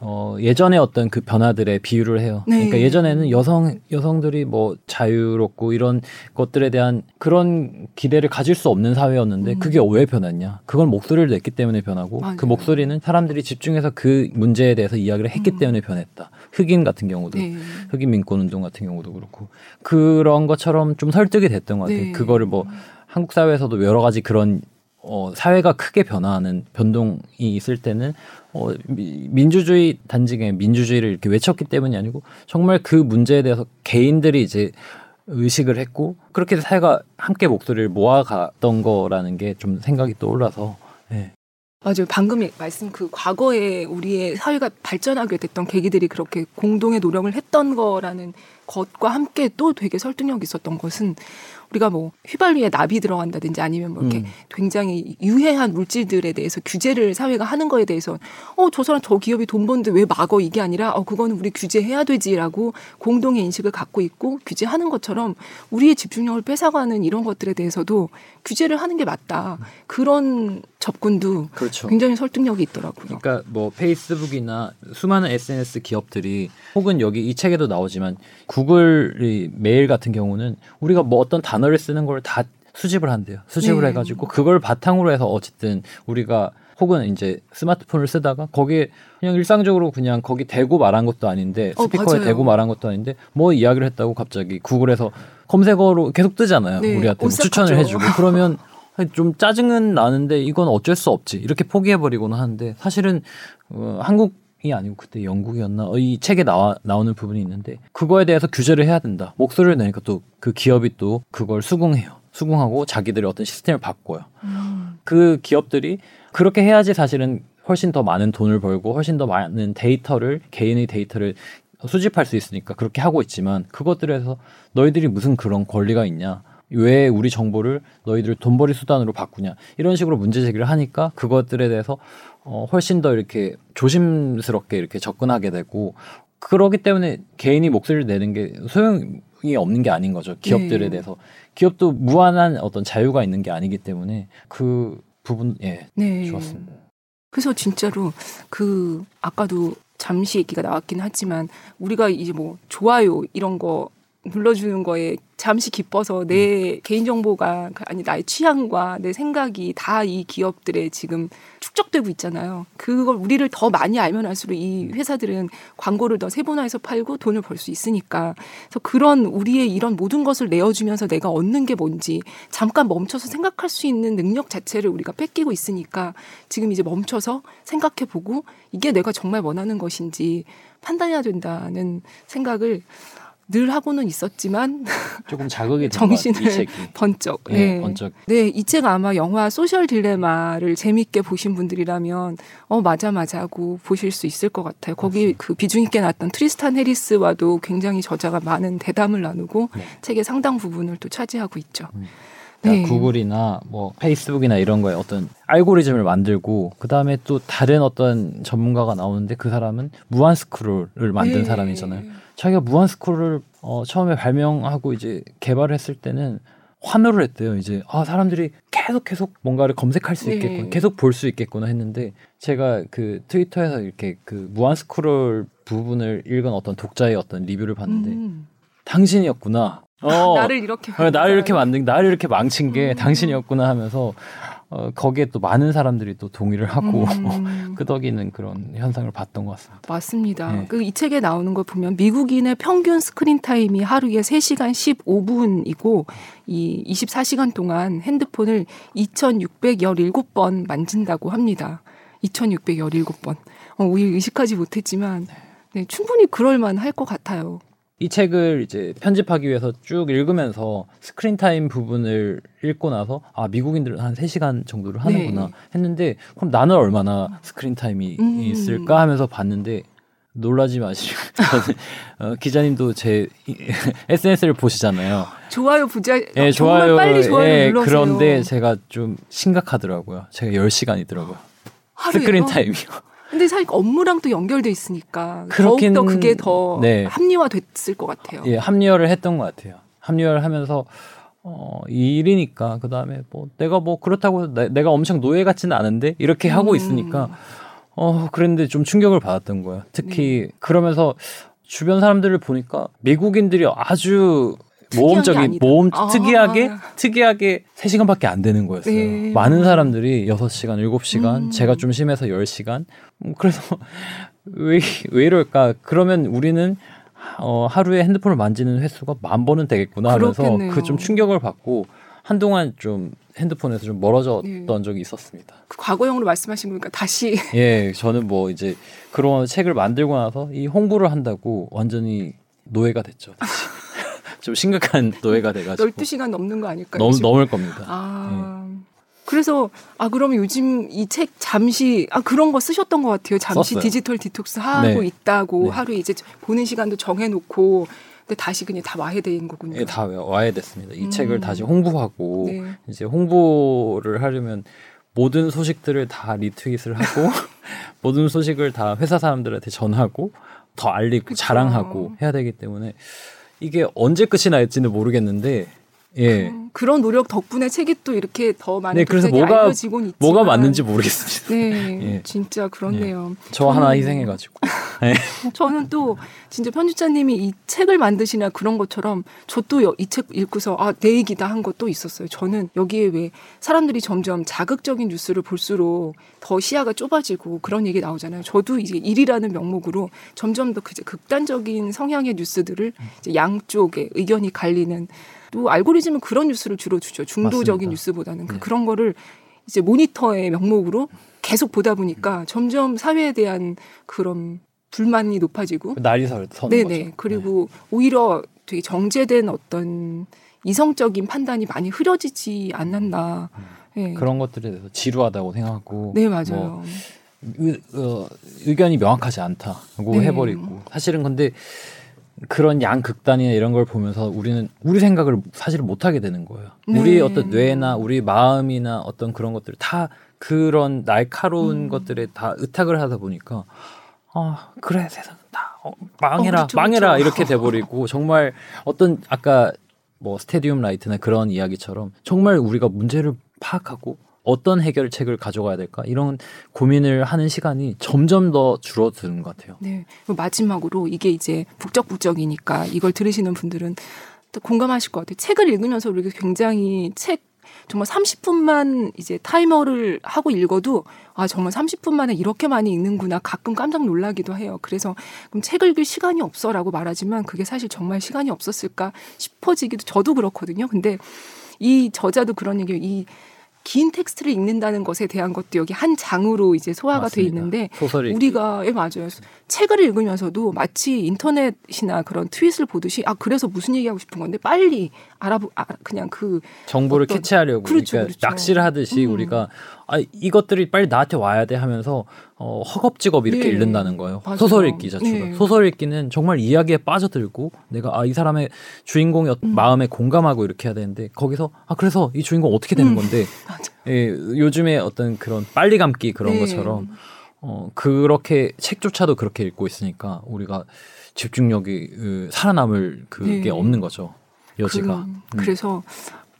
어, 예전에 어떤 그 변화들에 비유를 해요. 네. 그러니까 예전에는 여성 여성들이 뭐 자유롭고 이런 것들에 대한 그런 기대를 가질 수 없는 사회였는데 음. 그게 왜 변했냐? 그건 목소리를 냈기 때문에 변하고 맞아요. 그 목소리는 사람들이 집중해서 그 문제에 대해서 이야기를 했기 음. 때문에 변했다. 흑인 같은 경우도 네. 흑인 민권 운동 같은 경우도 그렇고 그런 것처럼 좀 설득이 됐던 것 같아요. 네. 그거를 뭐 한국 사회에서도 여러 가지 그런 어, 사회가 크게 변화하는 변동이 있을 때는 어, 민주주의 단지에 민주주의를 이렇게 외쳤기 때문이 아니고 정말 그 문제에 대해서 개인들이 이제 의식을 했고 그렇게 사회가 함께 목소리를 모아갔던 거라는 게 좀 생각이 떠올라서 네. 맞아요. 방금 말씀 그 과거에 우리의 사회가 발전하게 됐던 계기들이 그렇게 공동의 노력을 했던 거라는 것과 함께 또 되게 설득력 있었던 것은 우리가 뭐 휘발유에 납이 들어간다든지 아니면 뭐 이렇게 음. 굉장히 유해한 물질들에 대해서 규제를 사회가 하는 거에 대해서 어 저 사람 저 기업이 돈 버는데 왜 막어? 이게 아니라 어 그거는 우리 규제해야 되지라고 공동의 인식을 갖고 있고 규제하는 것처럼 우리의 집중력을 뺏어가는 이런 것들에 대해서도 규제를 하는 게 맞다. 그런 접근도 그렇죠. 굉장히 설득력이 있더라고요. 그러니까 뭐 페이스북이나 수많은 SNS 기업들이 혹은 여기 이 책에도 나오지만 구글이 메일 같은 경우는 우리가 뭐 어떤 단 단어를 쓰는 걸 다 수집을 한대요. 수집을 네. 해가지고 그걸 바탕으로 해서 어쨌든 우리가 혹은 이제 스마트폰을 쓰다가 거기에 그냥 일상적으로 그냥 거기 대고 말한 것도 아닌데 어, 스피커에 어, 대고 말한 것도 아닌데 뭐 이야기를 했다고 갑자기 구글에서 검색어로 계속 뜨잖아요. 네. 우리한테 뭐 추천을 해주고 그러면 좀 짜증은 나는데 이건 어쩔 수 없지 이렇게 포기해버리고는 하는데 사실은 어, 한국 이 아니고 그때 영국이었나 어, 이 책에 나와 나오는 부분이 있는데 그거에 대해서 규제를 해야 된다. 목소리를 내니까 또 그 기업이 또 그걸 수긍해요. 수긍하고 자기들이 어떤 시스템을 바꿔요. 음. 그 기업들이 그렇게 해야지 사실은 훨씬 더 많은 돈을 벌고 훨씬 더 많은 데이터를 개인의 데이터를 수집할 수 있으니까 그렇게 하고 있지만 그것들에서 너희들이 무슨 그런 권리가 있냐? 왜 우리 정보를 너희들 돈벌이 수단으로 바꾸냐 이런 식으로 문제 제기를 하니까 그것들에 대해서 어, 훨씬 더 이렇게 조심스럽게 이렇게 접근하게 되고 그러기 때문에 개인이 목소리를 내는 게 소용 자유이 없는 게 아닌 거죠. 기업들에 네. 대해서 기업도 무한한 어떤 자유가 있는 게 아니기 때문에 그 부분 예 네. 좋았습니다. 그래서 진짜로 그 아까도 잠시 얘기가 나왔긴 하지만 우리가 이제 뭐 좋아요 이런 거 눌러주는 거에 잠시 기뻐서 내 개인정보가 아니 나의 취향과 내 생각이 다 이 기업들에 지금 축적되고 있잖아요. 그걸 우리를 더 많이 알면 할수록 이 회사들은 광고를 더 세분화해서 팔고 돈을 벌 수 있으니까. 그래서 그런 우리의 이런 모든 것을 내어주면서 내가 얻는 게 뭔지 잠깐 멈춰서 생각할 수 있는 능력 자체를 우리가 뺏기고 있으니까 지금 이제 멈춰서 생각해보고 이게 내가 정말 원하는 것인지 판단해야 된다는 생각을 늘 하고는 있었지만 조금 자극이 정신을 이 책이. 번쩍 예, 네. 번쩍 네, 이 책 아마 영화 소셜 딜레마를 재밌게 보신 분들이라면 어 맞아 맞아 하고 보실 수 있을 것 같아요. 거기 그 비중 있게 나왔던 트리스탄 해리스와도 굉장히 저자가 많은 대담을 나누고 네. 책의 상당 부분을 또 차지하고 있죠. 음. 네. 그러니까 구글이나 뭐 페이스북이나 이런 거에 어떤 알고리즘을 만들고 그 다음에 또 다른 어떤 전문가가 나오는데 그 사람은 무한 스크롤을 만든 네. 사람이잖아요. 자기가 무한 스크롤을 어, 처음에 발명하고 이제 개발을 했을 때는 환호를 했대요. 이제 아 사람들이 계속 계속 뭔가를 검색할 수 네. 있겠구나, 계속 볼 수 있겠구나 했는데 제가 그 트위터에서 이렇게 그 무한 스크롤 부분을 읽은 어떤 독자의 어떤 리뷰를 봤는데 음. 당신이었구나. 어, 나를 이렇게 어, 나를 이렇게 만든 나를 이렇게 망친 게 음. 당신이었구나 하면서 어, 거기에 또 많은 사람들이 또 동의를 하고 음. 끄덕이는 그런 현상을 봤던 것 같습니다. 맞습니다. 네. 그이 책에 나오는 걸 보면 미국인의 평균 스크린 타임이 하루에 3시간 15분이고 이 24시간 동안 핸드폰을 2,617번 만진다고 합니다. 2,617번. 어, 우리 의식하지 못했지만 네, 충분히 그럴 만할 것 같아요. 이 책을 이제 편집하기 위해서 쭉 읽으면서 screen time 부분을 읽고 나서 아 미국인들은 한 3시간 정도를 하는구나 네. 했는데 그럼 나는 얼마나 screen time이 음. 있을까 하면서 봤는데 놀라지 마시고 어, 기자님도 제 SNS를 보시잖아요. 좋아요 부자 예, 좋아요. 빨리 좋아요 예, 눌러세요. 그런데 제가 좀 심각하더라고요. 제가 10시간이더라고요. 하루에요? 스크린 타임이요. 근데 사실 업무랑 또 연결돼 있으니까 그렇긴- 더욱더 그게 더 네. 합리화됐을 것 같아요. 예, 합리화를 했던 것 같아요. 합리화를 하면서 어, 이 일이니까 그 다음에 뭐 내가 뭐 그렇다고 내, 내가 엄청 노예 같지는 않은데 이렇게 하고 음. 있으니까 어 그랬는데 좀 충격을 받았던 거예요. 특히 네. 그러면서 주변 사람들을 보니까 미국인들이 아주 모험적인. 모험 아. 특이하게 특이하게 3시간밖에 안 되는 거였어요. 네. 많은 사람들이 6시간, 7시간, 음. 제가 좀 심해서 10시간. 음, 그래서 왜, 왜 이럴까? 그러면 우리는 어, 하루에 핸드폰을 만지는 횟수가 만 번은 되겠구나 하면서 그렇겠네요. 그좀 충격을 받고 한동안 좀 핸드폰에서 좀 멀어졌던 네. 적이 있었습니다. 그 과거형으로 말씀하신 거니까 다시 예, 저는 뭐 이제 그런 책을 만들고 나서 이 홍보를 한다고 완전히 노예가 됐죠. 좀 심각한 노예가 돼가지고 12시간 넘는 거 아닐까요? 넘? 넘을 겁니다. 아. 그래서 아 그러면 요즘 이 책 잠시 아 그런 거 쓰셨던 것 같아요. 잠시 썼어요. digital detox 하고 네. 있다고 네. 하루에 이제 보는 시간도 정해놓고 근데 다시 그냥 다 와야 되는 거군요. 예, 다 와야 됐습니다. 이 음. 책을 다시 홍보하고 네. 이제 홍보를 하려면 모든 소식들을 다 retweet을 하고 모든 소식을 다 회사 사람들한테 전하고 더 알리고 그쵸. 자랑하고 해야 되기 때문에 이게 언제 끝이 날지는 모르겠는데 예 음, 그런 노력 덕분에 책이 또 이렇게 더 많은 네, 그래서 뭐가- 알려지곤 있지만 뭐가 맞는지 모르겠습니다. 네, 예. 진짜 그렇네요. 저 하나 희생해가지고 저는 또 진짜 편집자님이 이 책을 만드시나 그런 것처럼 저 또 이 책 읽고서 아 내 얘기다 한 것도 있었어요. 저는 여기에 왜 사람들이 점점 자극적인 뉴스를 볼수록 더 시야가 좁아지고 그런 얘기 나오잖아요. 저도 이제 일이라는 명목으로 점점 더 그제 극단적인 성향의 뉴스들을 이제 양쪽에 의견이 갈리는 또 알고리즘은 그런 뉴스를 주로 주죠. 중도적인 맞습니다. 뉴스보다는 그 네. 그런 거를 이제 모니터의 명목으로 계속 보다 보니까 점점 사회에 대한 그런 불만이 높아지고 날이 서- 서는 네네 거죠. 그리고 오히려 되게 정제된 어떤 이성적인 판단이 많이 흐려지지 않았나 네. 네. 그런 것들에 대해서 지루하다고 생각하고 네뭐 맞아요 의, 어, 의견이 명확하지 않다고 네. 해버리고 사실은 근데 그런 양극단이나 이런 걸 보면서 우리는 우리 생각을 사실 못 하게 되는 거예요. 네. 우리 어떤 뇌나 우리 마음이나 어떤 그런 것들 다 그런 날카로운 음. 것들에 다 의탁을 하다 보니까 아 그래 세상은 다 어, 망해라, 어, 그렇죠, 망해라 그렇죠. 이렇게 돼버리고 정말 어떤 아까 뭐 stadium light나 그런 이야기처럼 정말 우리가 문제를 파악하고 어떤 해결책을 가져가야 될까 이런 고민을 하는 시간이 점점 더 줄어드는 것 같아요. 네. 마지막으로 이게 이제 북적북적이니까 이걸 들으시는 분들은 또 공감하실 것 같아요. 책을 읽으면서 우리가 굉장히 책 정말 30분만 이제 타이머를 하고 읽어도 아 정말 30분 만에 이렇게 많이 읽는구나 가끔 깜짝 놀라기도 해요. 그래서 그럼 책을 읽을 시간이 없어라고 말하지만 그게 사실 정말 시간이 없었을까 싶어지기도 저도 그렇거든요. 근데 이 저자도 그런 얘기예요. 이긴 텍스트를 읽는다는 것에 대한 것도 여기 한 장으로 이제 소화가 돼 맞습니다. 있는데 소설이 우리가 예 맞아요. 책을 읽으면서도 마치 인터넷이나 그런 트윗을 보듯이 아 그래서 무슨 얘기하고 싶은 건데 빨리 알아보 아, 그냥 그 정보를 어떤- 캐치하려고 그렇죠, 그러니까 그렇죠. 낚시를 하듯이 음. 우리가 아 이것들이 빨리 나한테 와야 돼 하면서 어, 허겁지겁 이렇게 네. 읽는다는 거예요. 맞아요. 소설 읽기 자체가 네. 소설 읽기는 정말 이야기에 빠져들고 내가 아 이 사람의 주인공의 음. 마음에 공감하고 이렇게 해야 되는데 거기서 아 그래서 이 주인공 어떻게 되는 음. 건데. 예, 요즘에 어떤 그런 빨리 감기 그런 네. 것처럼 어 그렇게 책조차도 그렇게 읽고 있으니까 우리가 집중력이 으, 살아남을 그게 네. 없는 거죠 여지가 음. 그, 래서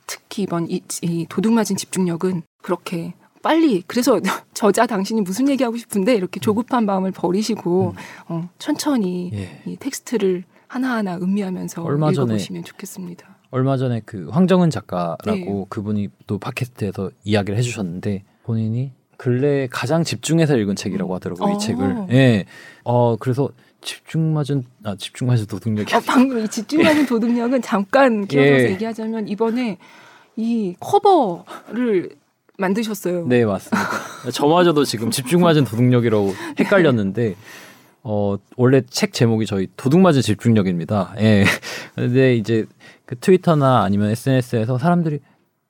특히 이번 이, 이 도둑 맞은 집중력은 그렇게 빨리 그래서 저자 당신이 무슨 얘기하고 싶은데 이렇게 조급한 마음을 버리시고 어, 천천히 음. 예. 이 텍스트를 하나하나 음미하면서 얼마 전에 읽어보시면 좋겠습니다. 얼마 전에 그 황정은 작가라고 네. 그분이 또 팟캐스트에서 이야기를 해주셨는데 본인이 근래 가장 집중해서 읽은 책이라고 하더라고요 어. 이 책을. 예. 어 그래서 집중 맞은 아 집중 맞은 도둑력이 어, 방금 이 집중하는 도둑력은 잠깐 끼어들어서 예. 얘기하자면 이번에 이 커버를 만드셨어요. 네 맞습니다. 저마저도 지금 집중 맞은 도둑력이라고 헷갈렸는데 어 원래 책 제목이 저희 도둑 맞은 집중력입니다. 예. 근데 이제 그 트위터나 아니면 SNS에서 사람들이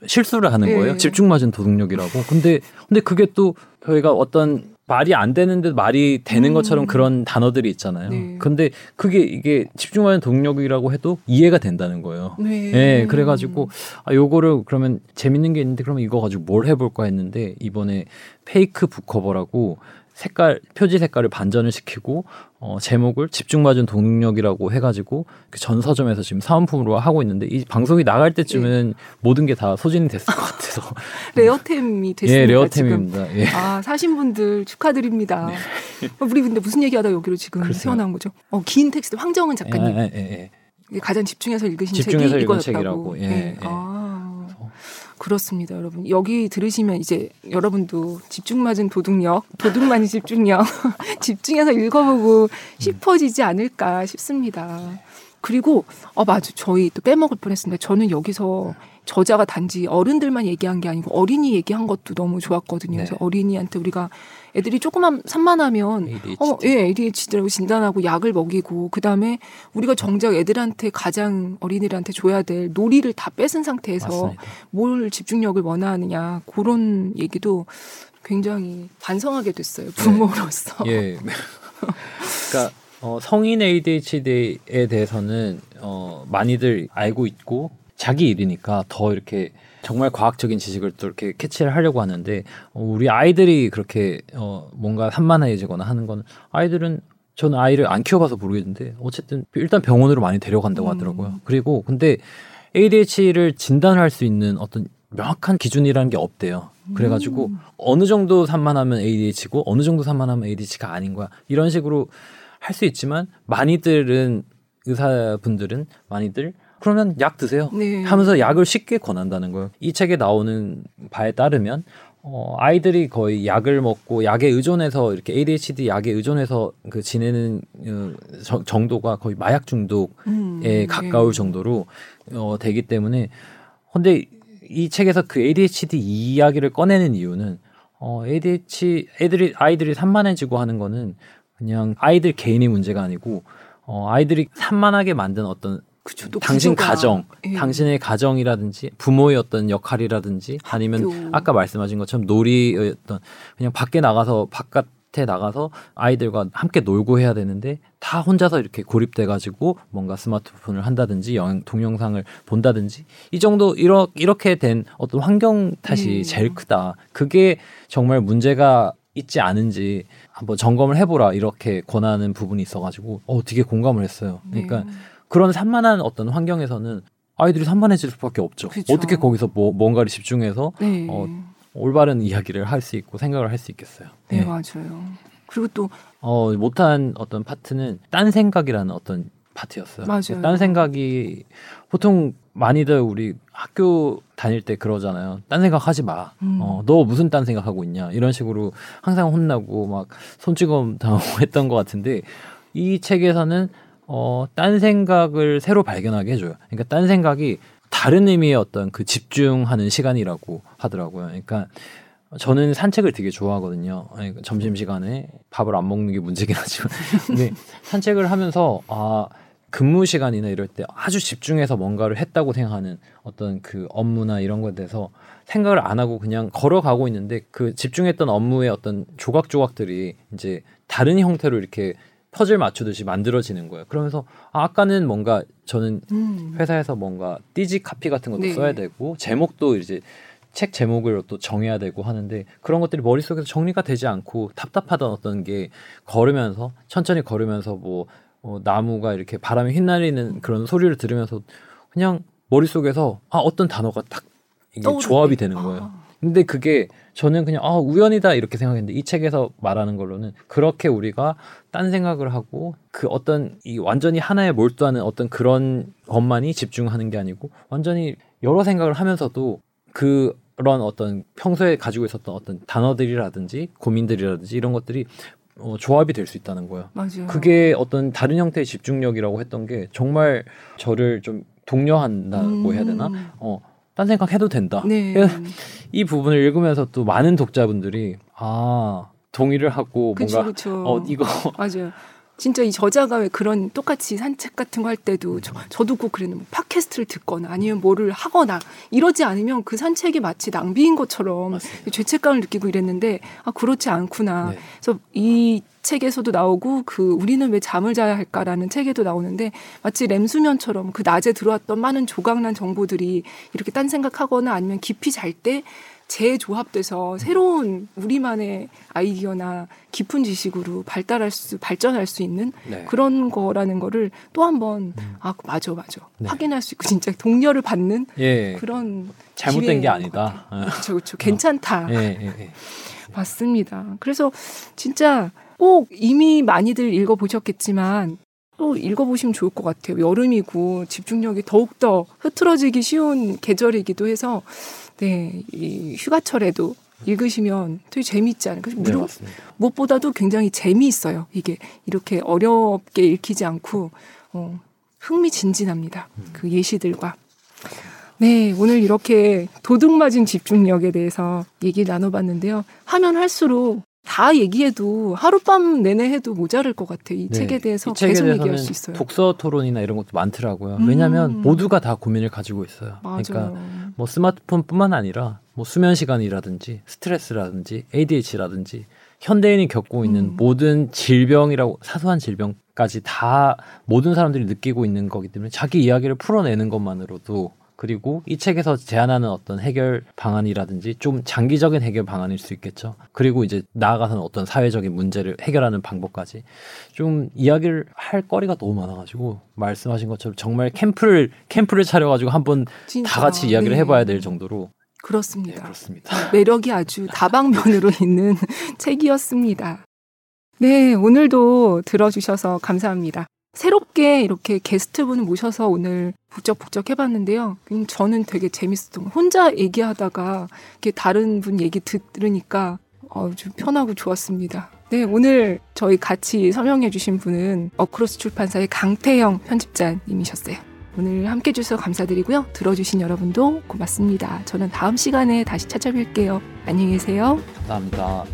실수를 하는 거예요. 예. 집중 맞은 도둑력이라고. 근데 근데 그게 또 저희가 어떤 말이 안 되는데 말이 되는 음. 것처럼 그런 단어들이 있잖아요. 네. 근데 그게 이게 집중맞은 도둑력이라고 해도 이해가 된다는 거예요. 네. 예, 그래가지고 아 요거를 그러면 재밌는 게 있는데 그러면 이거 가지고 뭘 해볼까 했는데 이번에 fake book cover라고 색깔 표지 색깔을 반전을 시키고 어 제목을 집중맞은 동력이라고 해가지고 그 전 서점에서 지금 사은품으로 하고 있는데 이 방송이 나갈 때쯤은 모든 게 다 소진이 됐을 것 같아서 레어템이 됐습니다. 예. 레어템입니다. 예. 아 사신 분들 축하드립니다. 어, 우리 근데 무슨 얘기하다 여기로 지금 네. 글쎄요. 태어난 거죠? 어, 긴 텍스트 황정은 작가님 예, 예, 예, 예. 가장 집중해서 읽으신 집중해서 책이 읽은 이거였다고. 책이라고, 예, 예. 아, 그렇습니다, 여러분. 여기 들으시면 이제 여러분도 집중 맞은 도둑력, 도둑 맞은 집중력, 집중해서 읽어보고 싶어지지 않을까 싶습니다. 그리고 어 맞아, 저희 또 빼먹을 뻔했습니다. 저는 여기서 저자가 단지 어른들만 얘기한 게 아니고 어린이 얘기한 것도 너무 좋았거든요. 그래서 네. 어린이한테 우리가 애들이 조금만 산만하면 ADHD. 어, 예, ADHD라고 진단하고 약을 먹이고 그다음에 우리가 정작 애들한테 가장 어린이들한테 줘야 될 놀이를 다 뺏은 상태에서 맞습니다. 뭘 집중력을 원하느냐 그런 얘기도 굉장히 반성하게 됐어요 부모로서. 예. 그러니까 어, 성인 ADHD에 대해서는 어, 많이들 알고 있고 자기 일이니까 더 이렇게 정말 과학적인 지식을 또 이렇게 캐치를 하려고 하는데 어, 우리 아이들이 그렇게 어, 뭔가 산만해지거나 하는 건 아이들은 저는 아이를 안 키워봐서 모르겠는데 어쨌든 일단 병원으로 많이 데려간다고 음. 하더라고요. 그리고 근데 ADHD를 진단을 할수 있는 어떤 명확한 기준이라는 게 없대요. 그래가지고 음. 어느 정도 산만하면 ADHD고 어느 정도 산만하면 ADHD가 아닌 거야. 이런 식으로 할 수 있지만 많이들은 의사분들은 많이들 그러면 약 드세요. 네. 하면서 약을 쉽게 권한다는 거예요. 이 책에 나오는 바에 따르면 어, 아이들이 거의 약을 먹고 약에 의존해서 이렇게 ADHD 약에 의존해서 그 지내는 어, 저- 정도가 거의 마약 중독에 음, 가까울 예. 정도로 어, 되기 때문에 근데 이 책에서 그 ADHD 이야기를 꺼내는 이유는 어, ADHD 애들이 아이들이 산만해지고 하는 거는 그냥 아이들 개인의 문제가 아니고 어, 아이들이 산만하게 만든 어떤 그쵸, 또 당신 구조가, 가정, 예. 당신의 가정이라든지 부모의 어떤 역할이라든지 아니면 학교. 아까 말씀하신 것처럼 놀이의 어떤 그냥 밖에 나가서 바깥에 나가서 아이들과 함께 놀고 해야 되는데 다 혼자서 이렇게 고립돼 가지고 뭔가 스마트폰을 한다든지 영, 동영상을 본다든지 이 정도 이러, 이렇게 된 어떤 환경 탓이 음. 제일 크다. 그게 정말 문제가 있지 않은지 한번 점검을 해보라 이렇게 권하는 부분이 있어가지고 어 되게 공감을 했어요. 그러니까 네. 그런 산만한 어떤 환경에서는 아이들이 산만해질 수밖에 없죠. 그쵸. 어떻게 거기서 뭐 뭔가를 집중해서 네. 어, 올바른 이야기를 할 수 있고 생각을 할 수 있겠어요. 네, 네, 맞아요. 그리고 또 어, 못한 어떤 파트는 딴 생각이라는 어떤 파트였어요. 맞아요. 딴 생각이 보통 많이들 우리 학교 다닐 때 그러잖아요. 딴 생각 하지 마. 음. 어, 너 무슨 딴 생각 하고 있냐. 이런 식으로 항상 혼나고 막 손찌검 당하고 했던 것 같은데 이 책에서는 어, 딴 생각을 새로 발견하게 해줘요. 그러니까 딴 생각이 다른 의미의 어떤 그 집중하는 시간이라고 하더라고요. 그러니까 저는 산책을 되게 좋아하거든요. 그러니까 점심 시간에 밥을 안 먹는 게 문제긴 하지만, 근데 산책을 하면서 아 근무 시간이나 이럴 때 아주 집중해서 뭔가를 했다고 생각하는 어떤 그 업무나 이런 것에 대해서 생각을 안 하고 그냥 걸어가고 있는데 그 집중했던 업무의 어떤 조각조각들이 이제 다른 형태로 이렇게 퍼즐 맞추듯이 만들어지는 거예요. 그러면서 아, 아까는 뭔가 저는 음. 회사에서 뭔가 띠지 카피 같은 것도 네. 써야 되고 제목도 이제 책 제목을 또 정해야 되고 하는데 그런 것들이 머릿속에서 정리가 되지 않고 답답하던 어떤 게 걸으면서 천천히 걸으면서 뭐 어, 나무가 이렇게 바람에 휘날리는 그런 소리를 들으면서 그냥 머릿속에서 아 어떤 단어가 딱 이게 조합이 되는 거예요. 아. 근데 그게 저는 그냥 아 우연이다 이렇게 생각했는데 이 책에서 말하는 걸로는 그렇게 우리가 딴 생각을 하고 그 어떤 이 완전히 하나에 몰두하는 어떤 그런 것만이 집중하는 게 아니고 완전히 여러 생각을 하면서도 그런 어떤 평소에 가지고 있었던 어떤 단어들이라든지 고민들이라든지 이런 것들이 어, 조합이 될 수 있다는 거예요. 맞아요. 그게 어떤 다른 형태의 집중력이라고 했던 게 정말 저를 좀 독려한다고 음. 해야 되나? 어, 딴 생각 해도 된다. 네. 이 부분을 읽으면서 또 많은 독자분들이 아 동의를 하고 그쵸, 뭔가 그쵸. 어 이거 맞아요. 진짜 이 저자가 왜 그런 똑같이 산책 같은 거 할 때도 저, 저도 꼭 그랬는 뭐 팟캐스트를 듣거나 아니면 뭐를 하거나 이러지 않으면 그 산책이 마치 낭비인 것처럼 맞습니다. 죄책감을 느끼고 이랬는데 아 그렇지 않구나. 네. 그래서 이 책에서도 나오고 그 우리는 왜 잠을 자야 할까라는 책에도 나오는데 마치 램수면처럼 그 낮에 들어왔던 많은 조각난 정보들이 이렇게 딴 생각하거나 아니면 깊이 잘 때 재조합돼서 새로운 우리만의 아이디어나 깊은 지식으로 발달할 수 발전할 수 있는 네. 그런 거라는 거를 또 한번 음. 아 맞아 맞아 네. 확인할 수 있고 진짜 동료를 받는 예. 그런 잘못된 게 아니다. 그렇죠 그렇죠 괜찮다. 예, 예, 예. 맞습니다. 그래서 진짜 꼭 이미 많이들 읽어 보셨겠지만 또 읽어보시면 좋을 것 같아요. 여름이고 집중력이 더욱더 흐트러지기 쉬운 계절이기도 해서 네, 이 휴가철에도 읽으시면 되게 재미있지 않을까? 네, 무료, 네, 무엇보다도 굉장히 재미있어요. 이게 이렇게 어렵게 읽히지 않고 어, 흥미진진합니다. 음. 그 예시들과. 네, 오늘 이렇게 도둑맞은 집중력에 대해서 얘기 나눠봤는데요. 하면 할수록 다 얘기해도 하룻밤 내내 해도 모자랄 것 같아요. 이 네. 책에 대해서 이 계속 얘기할 수 있어요. 독서 토론이나 이런 것도 많더라고요. 음. 왜냐하면 모두가 다 고민을 가지고 있어요. 맞아요. 그러니까 뭐 스마트폰뿐만 아니라 뭐 수면 시간이라든지 스트레스라든지 ADHD라든지 현대인이 겪고 있는 음. 모든 질병이라고 사소한 질병까지 다 모든 사람들이 느끼고 있는 거기 때문에 자기 이야기를 풀어내는 것만으로도 그리고 이 책에서 제안하는 어떤 해결 방안이라든지 좀 장기적인 해결 방안일 수 있겠죠. 그리고 이제 나아가서는 어떤 사회적인 문제를 해결하는 방법까지 좀 이야기를 할 거리가 너무 많아가지고 말씀하신 것처럼 정말 캠프를 캠프를 차려가지고 한번 다 같이 이야기를 네. 해봐야 될 정도로 그렇습니다. 네, 그렇습니다. 매력이 아주 다방면으로 있는 책이었습니다. 네, 오늘도 들어주셔서 감사합니다. 새롭게 이렇게 게스트분을 모셔서 오늘 북적북적 해봤는데요. 저는 되게 재밌었던 거. 혼자 얘기하다가 이렇게 다른 분 얘기 들으니까 어, 좀 편하고 좋았습니다. 네, 오늘 저희 같이 설명해주신 분은 어크로스 출판사의 강태영 편집자님이셨어요. 오늘 함께 해주셔서 감사드리고요. 들어주신 여러분도 고맙습니다. 저는 다음 시간에 다시 찾아뵐게요. 안녕히 계세요. 감사합니다.